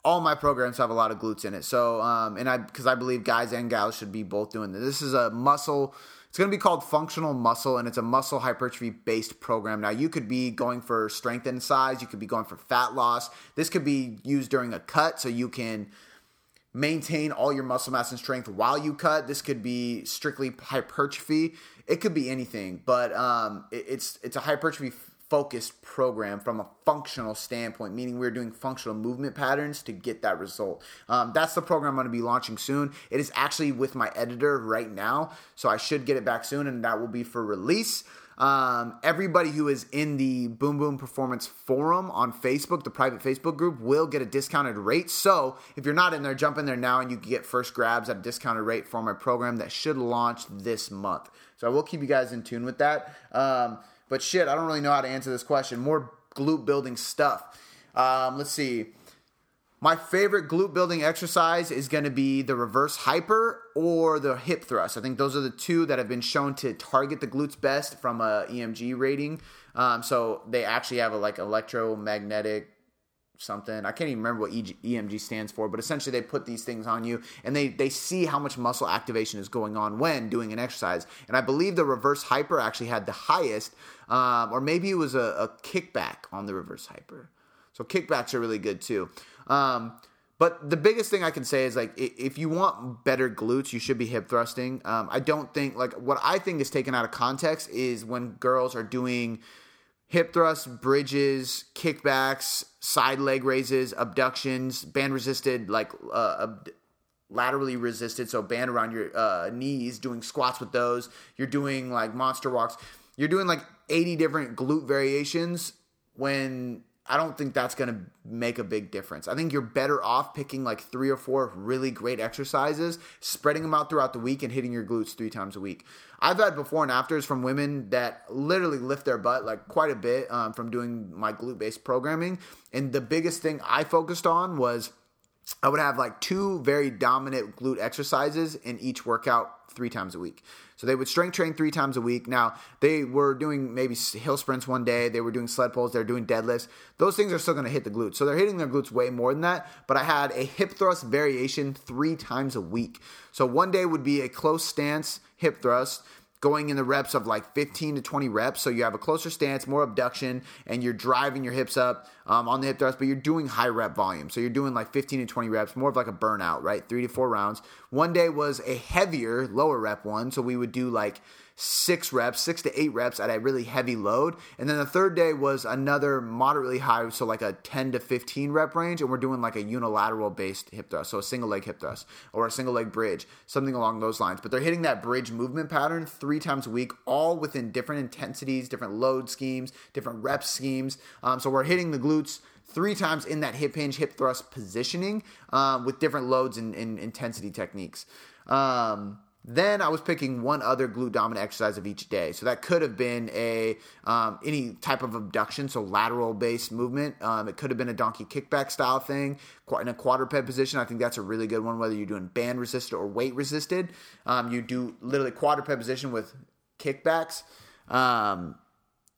S1: all my programs have a lot of glutes in it. So, um, and I because I believe guys and gals should be both doing this. This is a muscle it's going to be called Functional Muscle, and it's a muscle hypertrophy based program. Now, you could be going for strength and size, you could be going for fat loss. This could be used during a cut, so you can maintain all your muscle mass and strength while you cut. This could be strictly hypertrophy. It could be anything, but um, it, it's it's a hypertrophy focused program from a functional standpoint, meaning we're doing functional movement patterns to get that result. Um, that's the program I'm going to be launching soon. It is actually with my editor right now, so I should get it back soon, and that will be for release. Um, everybody who is in the Boom Boom Performance Forum on Facebook, the private Facebook group, will get a discounted rate. So if you're not in there, jump in there now and you can get first grabs at a discounted rate for my program that should launch this month. So I will keep you guys in tune with that. Um, but shit, I don't really know how to answer this question. More glute building stuff. Um, let's see. My favorite glute building exercise is going to be the reverse hyper or the hip thrust. I think those are the two that have been shown to target the glutes best from a EMG rating. Um, so they actually have a like electromagnetic something. I can't even remember what EMG stands for, but essentially they put these things on you and they they see how much muscle activation is going on when doing an exercise. And I believe the reverse hyper actually had the highest, um, or maybe it was a, a kickback on the reverse hyper. So kickbacks are really good too. Um, but the biggest thing I can say is like if you want better glutes, you should be hip thrusting. Um, I don't think like what I think is taken out of context is when girls are doing hip thrusts, bridges, kickbacks, side leg raises, abductions, band resisted like uh, ab- laterally resisted, so band around your uh, knees, doing squats with those. You're doing like monster walks. You're doing like 80 different glute variations when I don't think that's going to make a big difference. I think you're better off picking like three or four really great exercises, spreading them out throughout the week, and hitting your glutes three times a week. I've had before and afters from women that literally lift their butt like quite a bit um, from doing my glute based programming. And the biggest thing I focused on was I would have like two very dominant glute exercises in each workout three times a week. So they would strength train three times a week. Now they were doing maybe hill sprints one day. They were doing sled pulls. They're doing deadlifts. Those things are still going to hit the glutes. So they're hitting their glutes way more than that. But I had a hip thrust variation three times a week. So one day would be a close stance hip thrust going in the reps of like 15 to 20 reps. So you have a closer stance, more abduction, and you're driving your hips up um, on the hip thrust, but you're doing high rep volume. So you're doing like 15 to 20 reps, more of like a burnout, right? Three to four rounds. One day was a heavier, lower rep one. So we would do like six reps, six to eight reps at a really heavy load. And then the third day was another moderately high, so like a 10 to 15 rep range. And we're doing like a unilateral based hip thrust, so a single leg hip thrust or a single leg bridge, something along those lines. But they're hitting that bridge movement pattern three times a week, all within different intensities, different load schemes, different rep schemes. Um, so we're hitting the glutes three times in that hip hinge, hip thrust positioning um, with different loads and, and intensity techniques. Um, then I was picking one other glute dominant exercise of each day. So that could have been a um, any type of abduction, so lateral based movement. Um, it could have been a donkey kickback style thing in a quadruped position. I think that's a really good one, whether you're doing band resisted or weight resisted. Um, you do literally quadruped position with kickbacks. Um,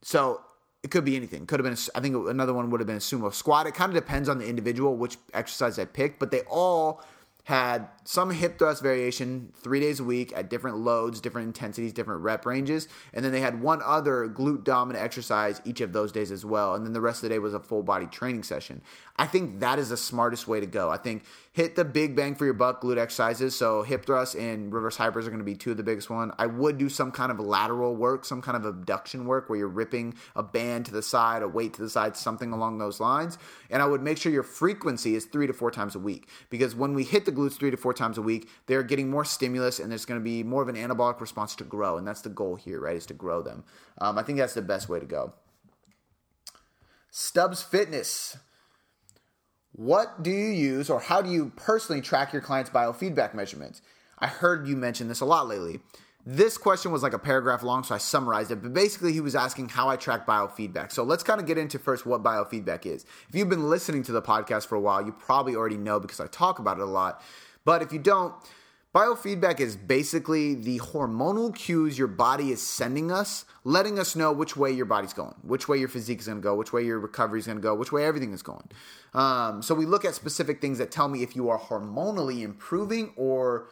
S1: so it could be anything. Could have been, I think another one would have been a sumo squat. It kind of depends on the individual which exercise I picked, but they all had some hip thrust variation three days a week at different loads, different intensities, different rep ranges. And then they had one other glute dominant exercise each of those days as well. And then the rest of the day was a full body training session. I think that is the smartest way to go. I think hit the big bang for your buck glute exercises. So hip thrusts and reverse hypers are going to be two of the biggest one. I would do some kind of lateral work, some kind of abduction work where you're ripping a band to the side, a weight to the side, something along those lines. And I would make sure your frequency is three to four times a week because when we hit the glutes three to four times a week, they're getting more stimulus and there's going to be more of an anabolic response to grow. And that's the goal here, right? Is to grow them. Um, I think that's the best way to go. Stubbs Fitness. What do you use or how do you personally track your clients' biofeedback measurements? I heard you mention this a lot lately. This question was like a paragraph long, so I summarized it. But basically, he was asking how I track biofeedback. So let's kind of get into first what biofeedback is. If you've been listening to the podcast for a while, you probably already know because I talk about it a lot. But if you don't, Biofeedback is basically the hormonal cues your body is sending us, letting us know which way your body's going, which way your physique is going to go, which way your recovery is going to go, which way everything is going. Um, so we look at specific things that tell me if you are hormonally improving or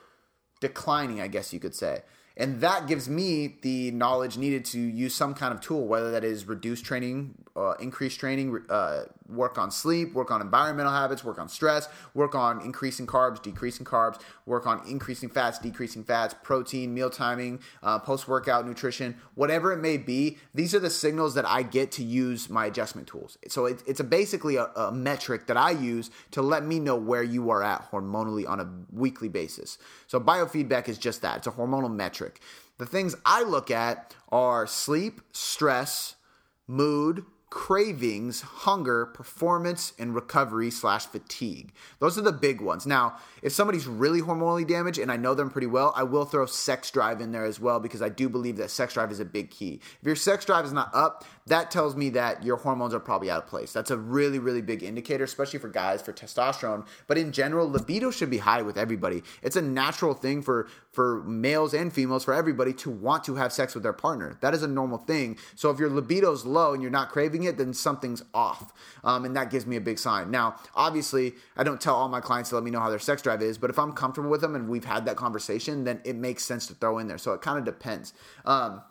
S1: declining, I guess you could say. And that gives me the knowledge needed to use some kind of tool, whether that is reduced training, uh, increased training, uh, work on sleep, work on environmental habits, work on stress, work on increasing carbs, decreasing carbs, work on increasing fats, decreasing fats, protein, meal timing, uh, post workout nutrition, whatever it may be. These are the signals that I get to use my adjustment tools. So it, it's a basically a, a metric that I use to let me know where you are at hormonally on a weekly basis. So biofeedback is just that it's a hormonal metric. The things I look at are sleep, stress, mood, cravings, hunger, performance, and recovery slash fatigue. Those are the big ones. Now, if somebody's really hormonally damaged and I know them pretty well, I will throw sex drive in there as well because I do believe that sex drive is a big key. If your sex drive is not up, that tells me that your hormones are probably out of place. That's a really, really big indicator, especially for guys for testosterone. But in general, libido should be high with everybody. It's a natural thing for for males and females, for everybody to want to have sex with their partner. That is a normal thing. So if your libido's low and you're not craving it, then something's off. Um, and that gives me a big sign. Now, obviously, I don't tell all my clients to let me know how their sex drive is, but if I'm comfortable with them and we've had that conversation, then it makes sense to throw in there. So it kind of depends. Um,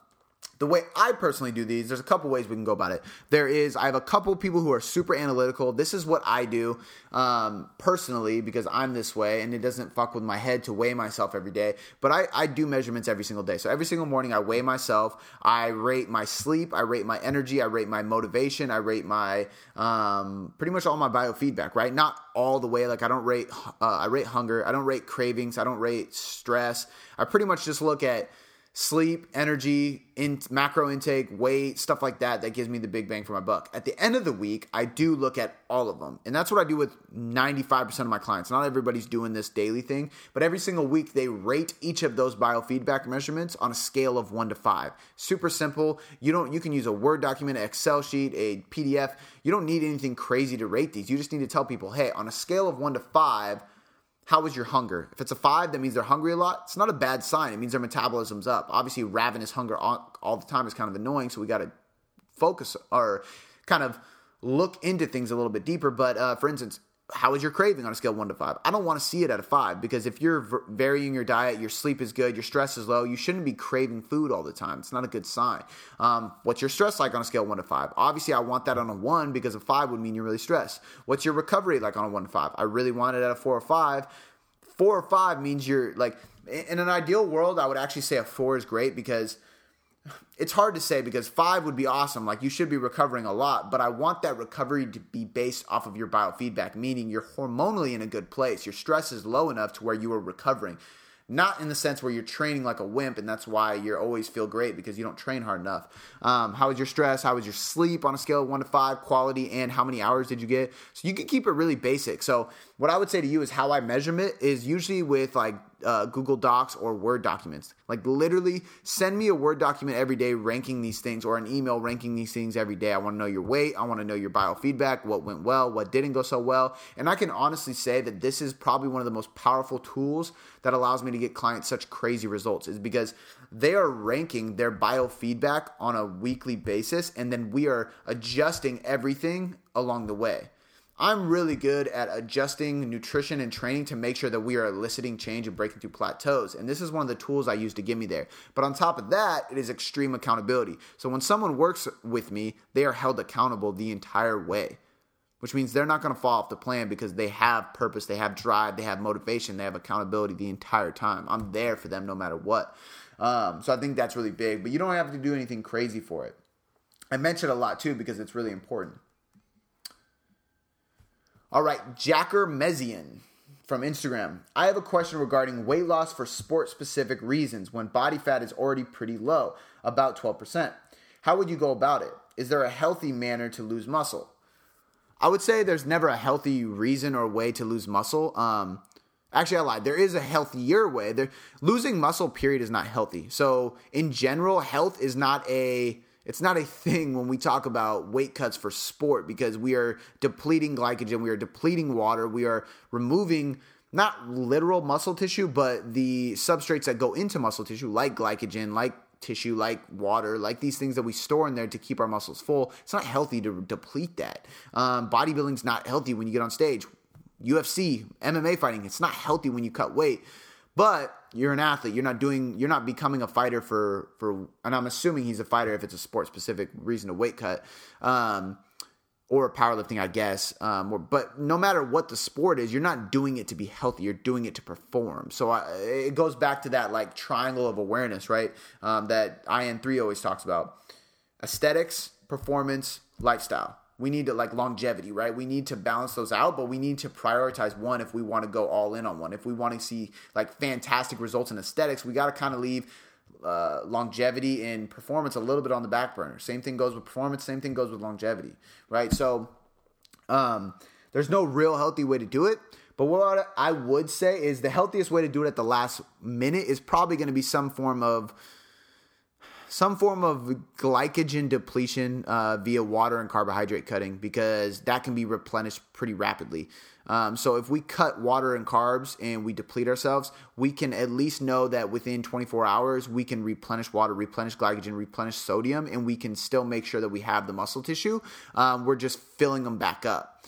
S1: the way I personally do these, there's a couple ways we can go about it. There is, I have a couple people who are super analytical. This is what I do um, personally because I'm this way and it doesn't fuck with my head to weigh myself every day. But I, I do measurements every single day. So every single morning I weigh myself. I rate my sleep. I rate my energy. I rate my motivation. I rate my, um, pretty much all my biofeedback, right? Not all the way. Like I don't rate, uh, I rate hunger. I don't rate cravings. I don't rate stress. I pretty much just look at, sleep, energy, in, macro intake, weight, stuff like that, that gives me the big bang for my buck. At the end of the week, I do look at all of them. And that's what I do with 95% of my clients. Not everybody's doing this daily thing, but every single week they rate each of those biofeedback measurements on a scale of 1 to 5. Super simple. You don't you can use a Word document, an Excel sheet, a PDF. You don't need anything crazy to rate these. You just need to tell people, "Hey, on a scale of 1 to 5, how was your hunger? If it's a five, that means they're hungry a lot. It's not a bad sign. It means their metabolism's up. Obviously, ravenous hunger all, all the time is kind of annoying, so we got to focus or kind of look into things a little bit deeper. But uh, for instance, how is your craving on a scale one to five? I don't want to see it at a five because if you're varying your diet, your sleep is good, your stress is low, you shouldn't be craving food all the time. It's not a good sign. Um, what's your stress like on a scale one to five? Obviously, I want that on a one because a five would mean you're really stressed. What's your recovery like on a one to five? I really want it at a four or five. Four or five means you're like, in an ideal world, I would actually say a four is great because it's hard to say because five would be awesome. Like you should be recovering a lot, but I want that recovery to be based off of your biofeedback, meaning you're hormonally in a good place. Your stress is low enough to where you are recovering. Not in the sense where you're training like a wimp, and that's why you always feel great because you don't train hard enough. Um, how was your stress? How was your sleep on a scale of one to five? Quality and how many hours did you get? So you can keep it really basic. So what I would say to you is how I measure it is usually with like uh, Google Docs or Word documents. Like literally, send me a Word document every day ranking these things, or an email ranking these things every day. I want to know your weight. I want to know your biofeedback, what went well, what didn't go so well. And I can honestly say that this is probably one of the most powerful tools that allows me to get clients such crazy results, is because they are ranking their biofeedback on a weekly basis, and then we are adjusting everything along the way. I'm really good at adjusting nutrition and training to make sure that we are eliciting change and breaking through plateaus. And this is one of the tools I use to get me there. But on top of that, it is extreme accountability. So when someone works with me, they are held accountable the entire way, which means they're not going to fall off the plan because they have purpose, they have drive, they have motivation, they have accountability the entire time. I'm there for them no matter what. Um, so I think that's really big, but you don't have to do anything crazy for it. I mention a lot too because it's really important. All right, Jacker Mezian from Instagram. I have a question regarding weight loss for sport specific reasons when body fat is already pretty low, about 12%. How would you go about it? Is there a healthy manner to lose muscle? I would say there's never a healthy reason or way to lose muscle. Um, actually, I lied. There is a healthier way. There, losing muscle, period, is not healthy. So, in general, health is not a it's not a thing when we talk about weight cuts for sport because we are depleting glycogen, we are depleting water, we are removing not literal muscle tissue, but the substrates that go into muscle tissue, like glycogen, like tissue, like water, like these things that we store in there to keep our muscles full. It's not healthy to deplete that. Um, bodybuilding's not healthy when you get on stage. UFC, MMA fighting, it's not healthy when you cut weight. But you're an athlete. You're not doing. You're not becoming a fighter for for. And I'm assuming he's a fighter if it's a sport specific reason to weight cut. Um, or powerlifting, I guess. Um, or, but no matter what the sport is, you're not doing it to be healthy. You're doing it to perform. So I, it goes back to that like triangle of awareness, right? Um, that IN3 always talks about: aesthetics, performance, lifestyle. We need to like longevity, right? We need to balance those out, but we need to prioritize one if we want to go all in on one. If we want to see like fantastic results in aesthetics, we got to kind of leave uh, longevity and performance a little bit on the back burner. Same thing goes with performance. Same thing goes with longevity, right? So um, there's no real healthy way to do it. But what I would say is the healthiest way to do it at the last minute is probably going to be some form of some form of glycogen depletion uh, via water and carbohydrate cutting because that can be replenished pretty rapidly. Um, so if we cut water and carbs and we deplete ourselves, we can at least know that within 24 hours we can replenish water, replenish glycogen, replenish sodium, and we can still make sure that we have the muscle tissue. Um, we're just filling them back up.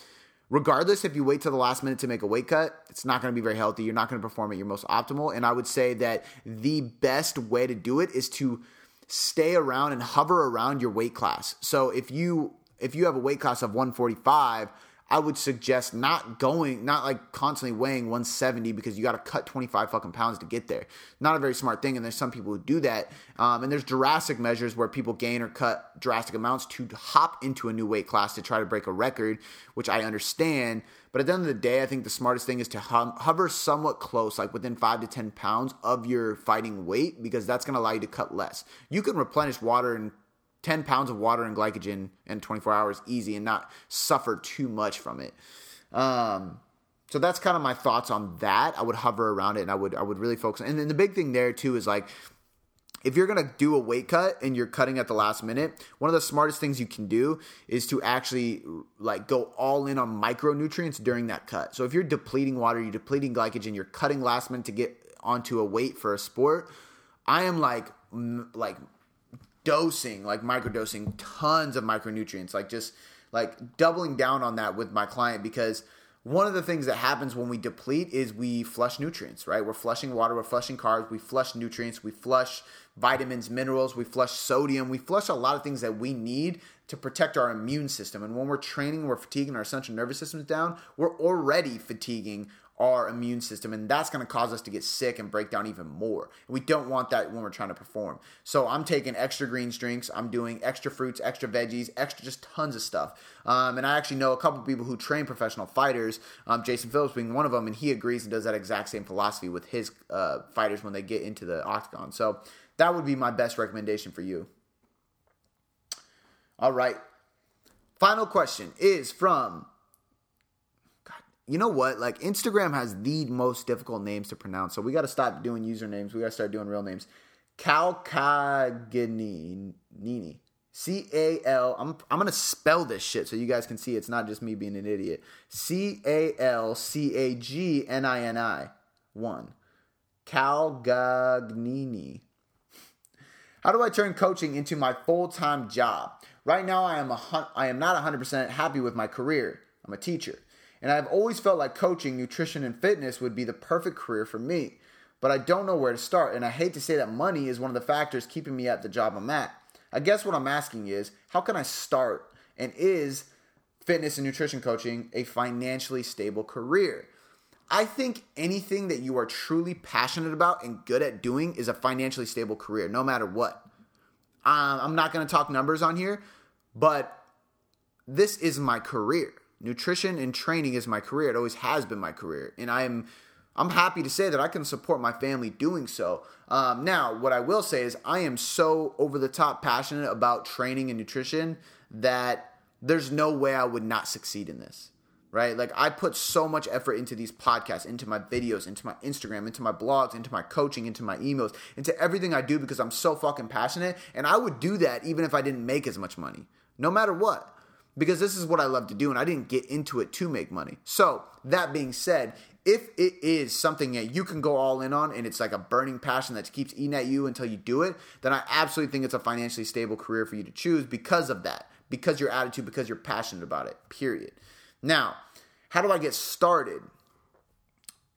S1: Regardless, if you wait till the last minute to make a weight cut, it's not going to be very healthy. You're not going to perform at your most optimal. And I would say that the best way to do it is to stay around and hover around your weight class. So if you if you have a weight class of 145, I would suggest not going, not like constantly weighing 170 because you got to cut 25 fucking pounds to get there. Not a very smart thing. And there's some people who do that. Um, and there's drastic measures where people gain or cut drastic amounts to hop into a new weight class to try to break a record, which I understand. But at the end of the day, I think the smartest thing is to hum, hover somewhat close, like within five to 10 pounds of your fighting weight, because that's going to allow you to cut less. You can replenish water and 10 pounds of water and glycogen in 24 hours easy and not suffer too much from it. Um, so that's kind of my thoughts on that. I would hover around it and I would I would really focus. And then the big thing there too is like if you're gonna do a weight cut and you're cutting at the last minute, one of the smartest things you can do is to actually like go all in on micronutrients during that cut. So if you're depleting water, you're depleting glycogen, you're cutting last minute to get onto a weight for a sport. I am like like dosing, like microdosing tons of micronutrients, like just like doubling down on that with my client because one of the things that happens when we deplete is we flush nutrients, right? We're flushing water, we're flushing carbs, we flush nutrients, we flush vitamins, minerals, we flush sodium, we flush a lot of things that we need to protect our immune system. And when we're training, we're fatiguing our central nervous system down, we're already fatiguing our immune system and that's going to cause us to get sick and break down even more. We don't want that when we're trying to perform. So i'm taking extra green drinks i'm doing extra fruits extra veggies extra just tons of stuff. Um, and i actually know a couple people who train professional fighters um, jason phillips being one of them and he agrees and does that exact same philosophy with his uh, fighters when they get into the octagon. So that would be my best recommendation for you. All right. Final question is from you know what? Like Instagram has the most difficult names to pronounce, so we got to stop doing usernames. We got to start doing real names. Calcagnini. C A L. I'm I'm gonna spell this shit so you guys can see it's not just me being an idiot. C A L C A G N I N I. One. Calgagnini. How do I turn coaching into my full time job? Right now, I am a I am not 100% happy with my career. I'm a teacher. And I've always felt like coaching, nutrition, and fitness would be the perfect career for me. But I don't know where to start. And I hate to say that money is one of the factors keeping me at the job I'm at. I guess what I'm asking is how can I start? And is fitness and nutrition coaching a financially stable career? I think anything that you are truly passionate about and good at doing is a financially stable career, no matter what. Um, I'm not going to talk numbers on here, but this is my career nutrition and training is my career. It always has been my career, and I'm I'm happy to say that I can support my family doing so. Um, now, what I will say is I am so over the top passionate about training and nutrition that there's no way I would not succeed in this. Right? Like I put so much effort into these podcasts, into my videos, into my Instagram, into my blogs, into my coaching, into my emails, into everything I do because I'm so fucking passionate. And I would do that even if I didn't make as much money, no matter what because this is what I love to do and I didn't get into it to make money. So, that being said, if it is something that you can go all in on and it's like a burning passion that keeps eating at you until you do it, then I absolutely think it's a financially stable career for you to choose because of that, because your attitude, because you're passionate about it, period. Now, how do I get started?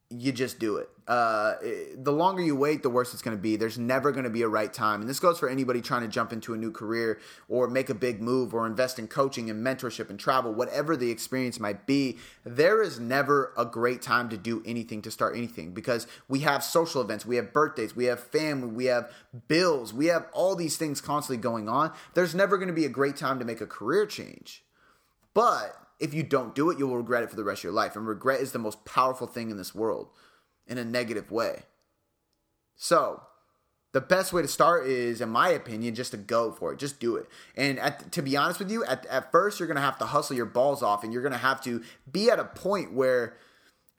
S1: you just do it. Uh, the longer you wait, the worse it's going to be. There's never going to be a right time. And this goes for anybody trying to jump into a new career or make a big move or invest in coaching and mentorship and travel, whatever the experience might be. There is never a great time to do anything, to start anything, because we have social events, we have birthdays, we have family, we have bills, we have all these things constantly going on. There's never going to be a great time to make a career change. But if you don't do it, you will regret it for the rest of your life. And regret is the most powerful thing in this world in a negative way. So, the best way to start is, in my opinion, just to go for it. Just do it. And at, to be honest with you, at, at first, you're going to have to hustle your balls off and you're going to have to be at a point where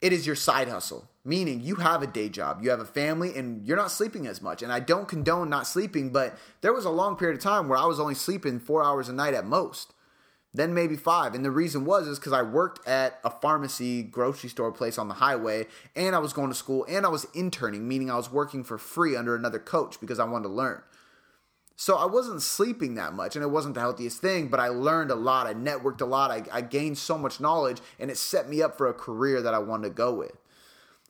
S1: it is your side hustle, meaning you have a day job, you have a family, and you're not sleeping as much. And I don't condone not sleeping, but there was a long period of time where I was only sleeping four hours a night at most then maybe five. And the reason was is because I worked at a pharmacy grocery store place on the highway, and I was going to school, and I was interning, meaning I was working for free under another coach because I wanted to learn. So I wasn't sleeping that much, and it wasn't the healthiest thing, but I learned a lot. I networked a lot. I, I gained so much knowledge, and it set me up for a career that I wanted to go with.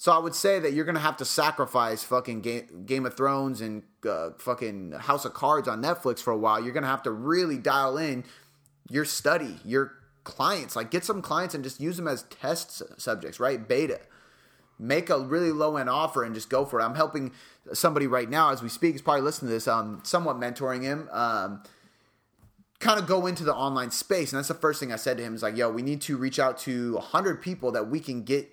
S1: So I would say that you're gonna have to sacrifice fucking Game, Game of Thrones and uh, fucking House of Cards on Netflix for a while. You're gonna have to really dial in your study, your clients. Like get some clients and just use them as test subjects, right? Beta. Make a really low end offer and just go for it. I'm helping somebody right now as we speak. He's probably listening to this. Um, somewhat mentoring him. Um, kind of go into the online space, and that's the first thing I said to him. Is like, yo, we need to reach out to hundred people that we can get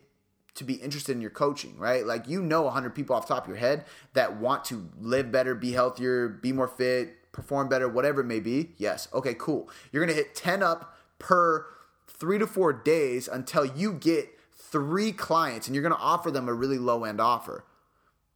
S1: to be interested in your coaching, right? Like you know 100 people off top of your head that want to live better, be healthier, be more fit, perform better, whatever it may be. Yes. Okay, cool. You're going to hit 10 up per three to four days until you get three clients and you're going to offer them a really low end offer.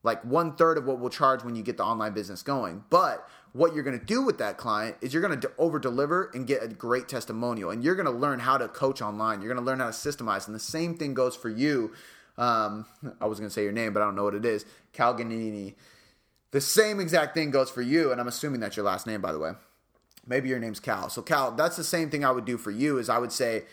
S1: Like one third of what we'll charge when you get the online business going. But what you're going to do with that client is you're going to over deliver and get a great testimonial. And you're going to learn how to coach online. You're going to learn how to systemize. And the same thing goes for you. Um, I was going to say your name, but I don't know what it is. Cal Ganini. The same exact thing goes for you, and I'm assuming that's your last name, by the way. Maybe your name's Cal. So, Cal, that's the same thing I would do for you. Is I would say,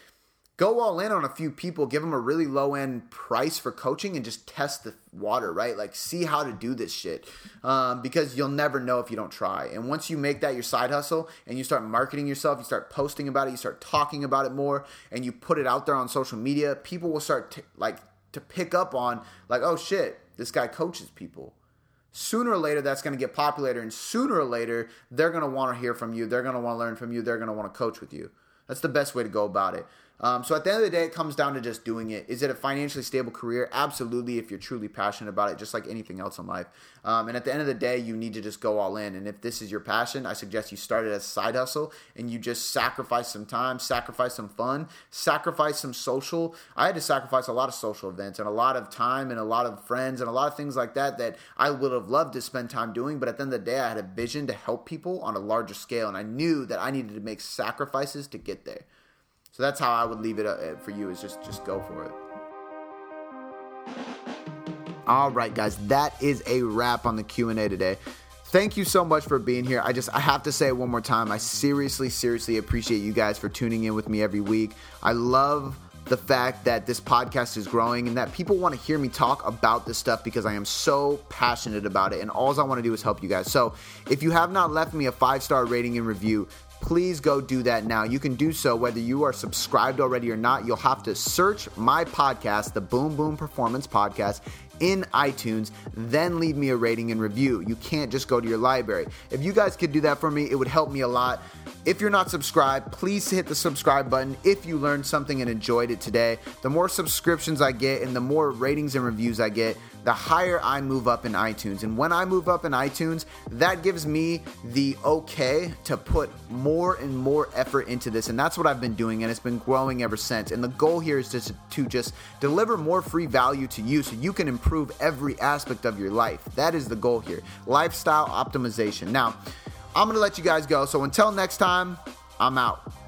S1: go all in on a few people, give them a really low end price for coaching, and just test the water, right? Like, see how to do this shit, um, because you'll never know if you don't try. And once you make that your side hustle, and you start marketing yourself, you start posting about it, you start talking about it more, and you put it out there on social media, people will start t- like to pick up on like, oh shit, this guy coaches people sooner or later that's going to get populated and sooner or later they're going to want to hear from you they're going to want to learn from you they're going to want to coach with you. That's the best way to go about it um, so at the end of the day, it comes down to just doing it. Is it a financially stable career? Absolutely, if you're truly passionate about it, just like anything else in life. Um, and at the end of the day, you need to just go all in. And if this is your passion, I suggest you start it as a side hustle and you just sacrifice some time, sacrifice some fun, sacrifice some social. I had to sacrifice a lot of social events and a lot of time and a lot of friends and a lot of things like that that I would have loved to spend time doing. But at the end of the day, I had a vision to help people on a larger scale. And I knew that I needed to make sacrifices to get there. So that's how I would leave it uh, for you is just just go for it. All right, guys, that is a wrap on the Q&A today. Thank you so much for being here. I just I have to say it one more time. I seriously seriously appreciate you guys for tuning in with me every week. I love the fact that this podcast is growing and that people want to hear me talk about this stuff because I am so passionate about it and all I want to do is help you guys. So, if you have not left me a 5-star rating and review, please go do that now. You can do so whether you are subscribed already or not. You'll have to search my podcast, the Boom Boom Performance Podcast, in iTunes, then leave me a rating and review. You can't just go to your library. If you guys could do that for me, it would help me a lot. If you're not subscribed, please hit the subscribe button if you learned something and enjoyed it today. The more subscriptions I get and the more ratings and reviews I get, the higher I move up in iTunes. And when I move up in iTunes, that gives me the okay to put more and more effort into this. And that's what I've been doing, and it's been growing ever since. And the goal here is just to just deliver more free value to you so you can improve every aspect of your life. That is the goal here lifestyle optimization. Now, I'm going to let you guys go. So until next time, I'm out.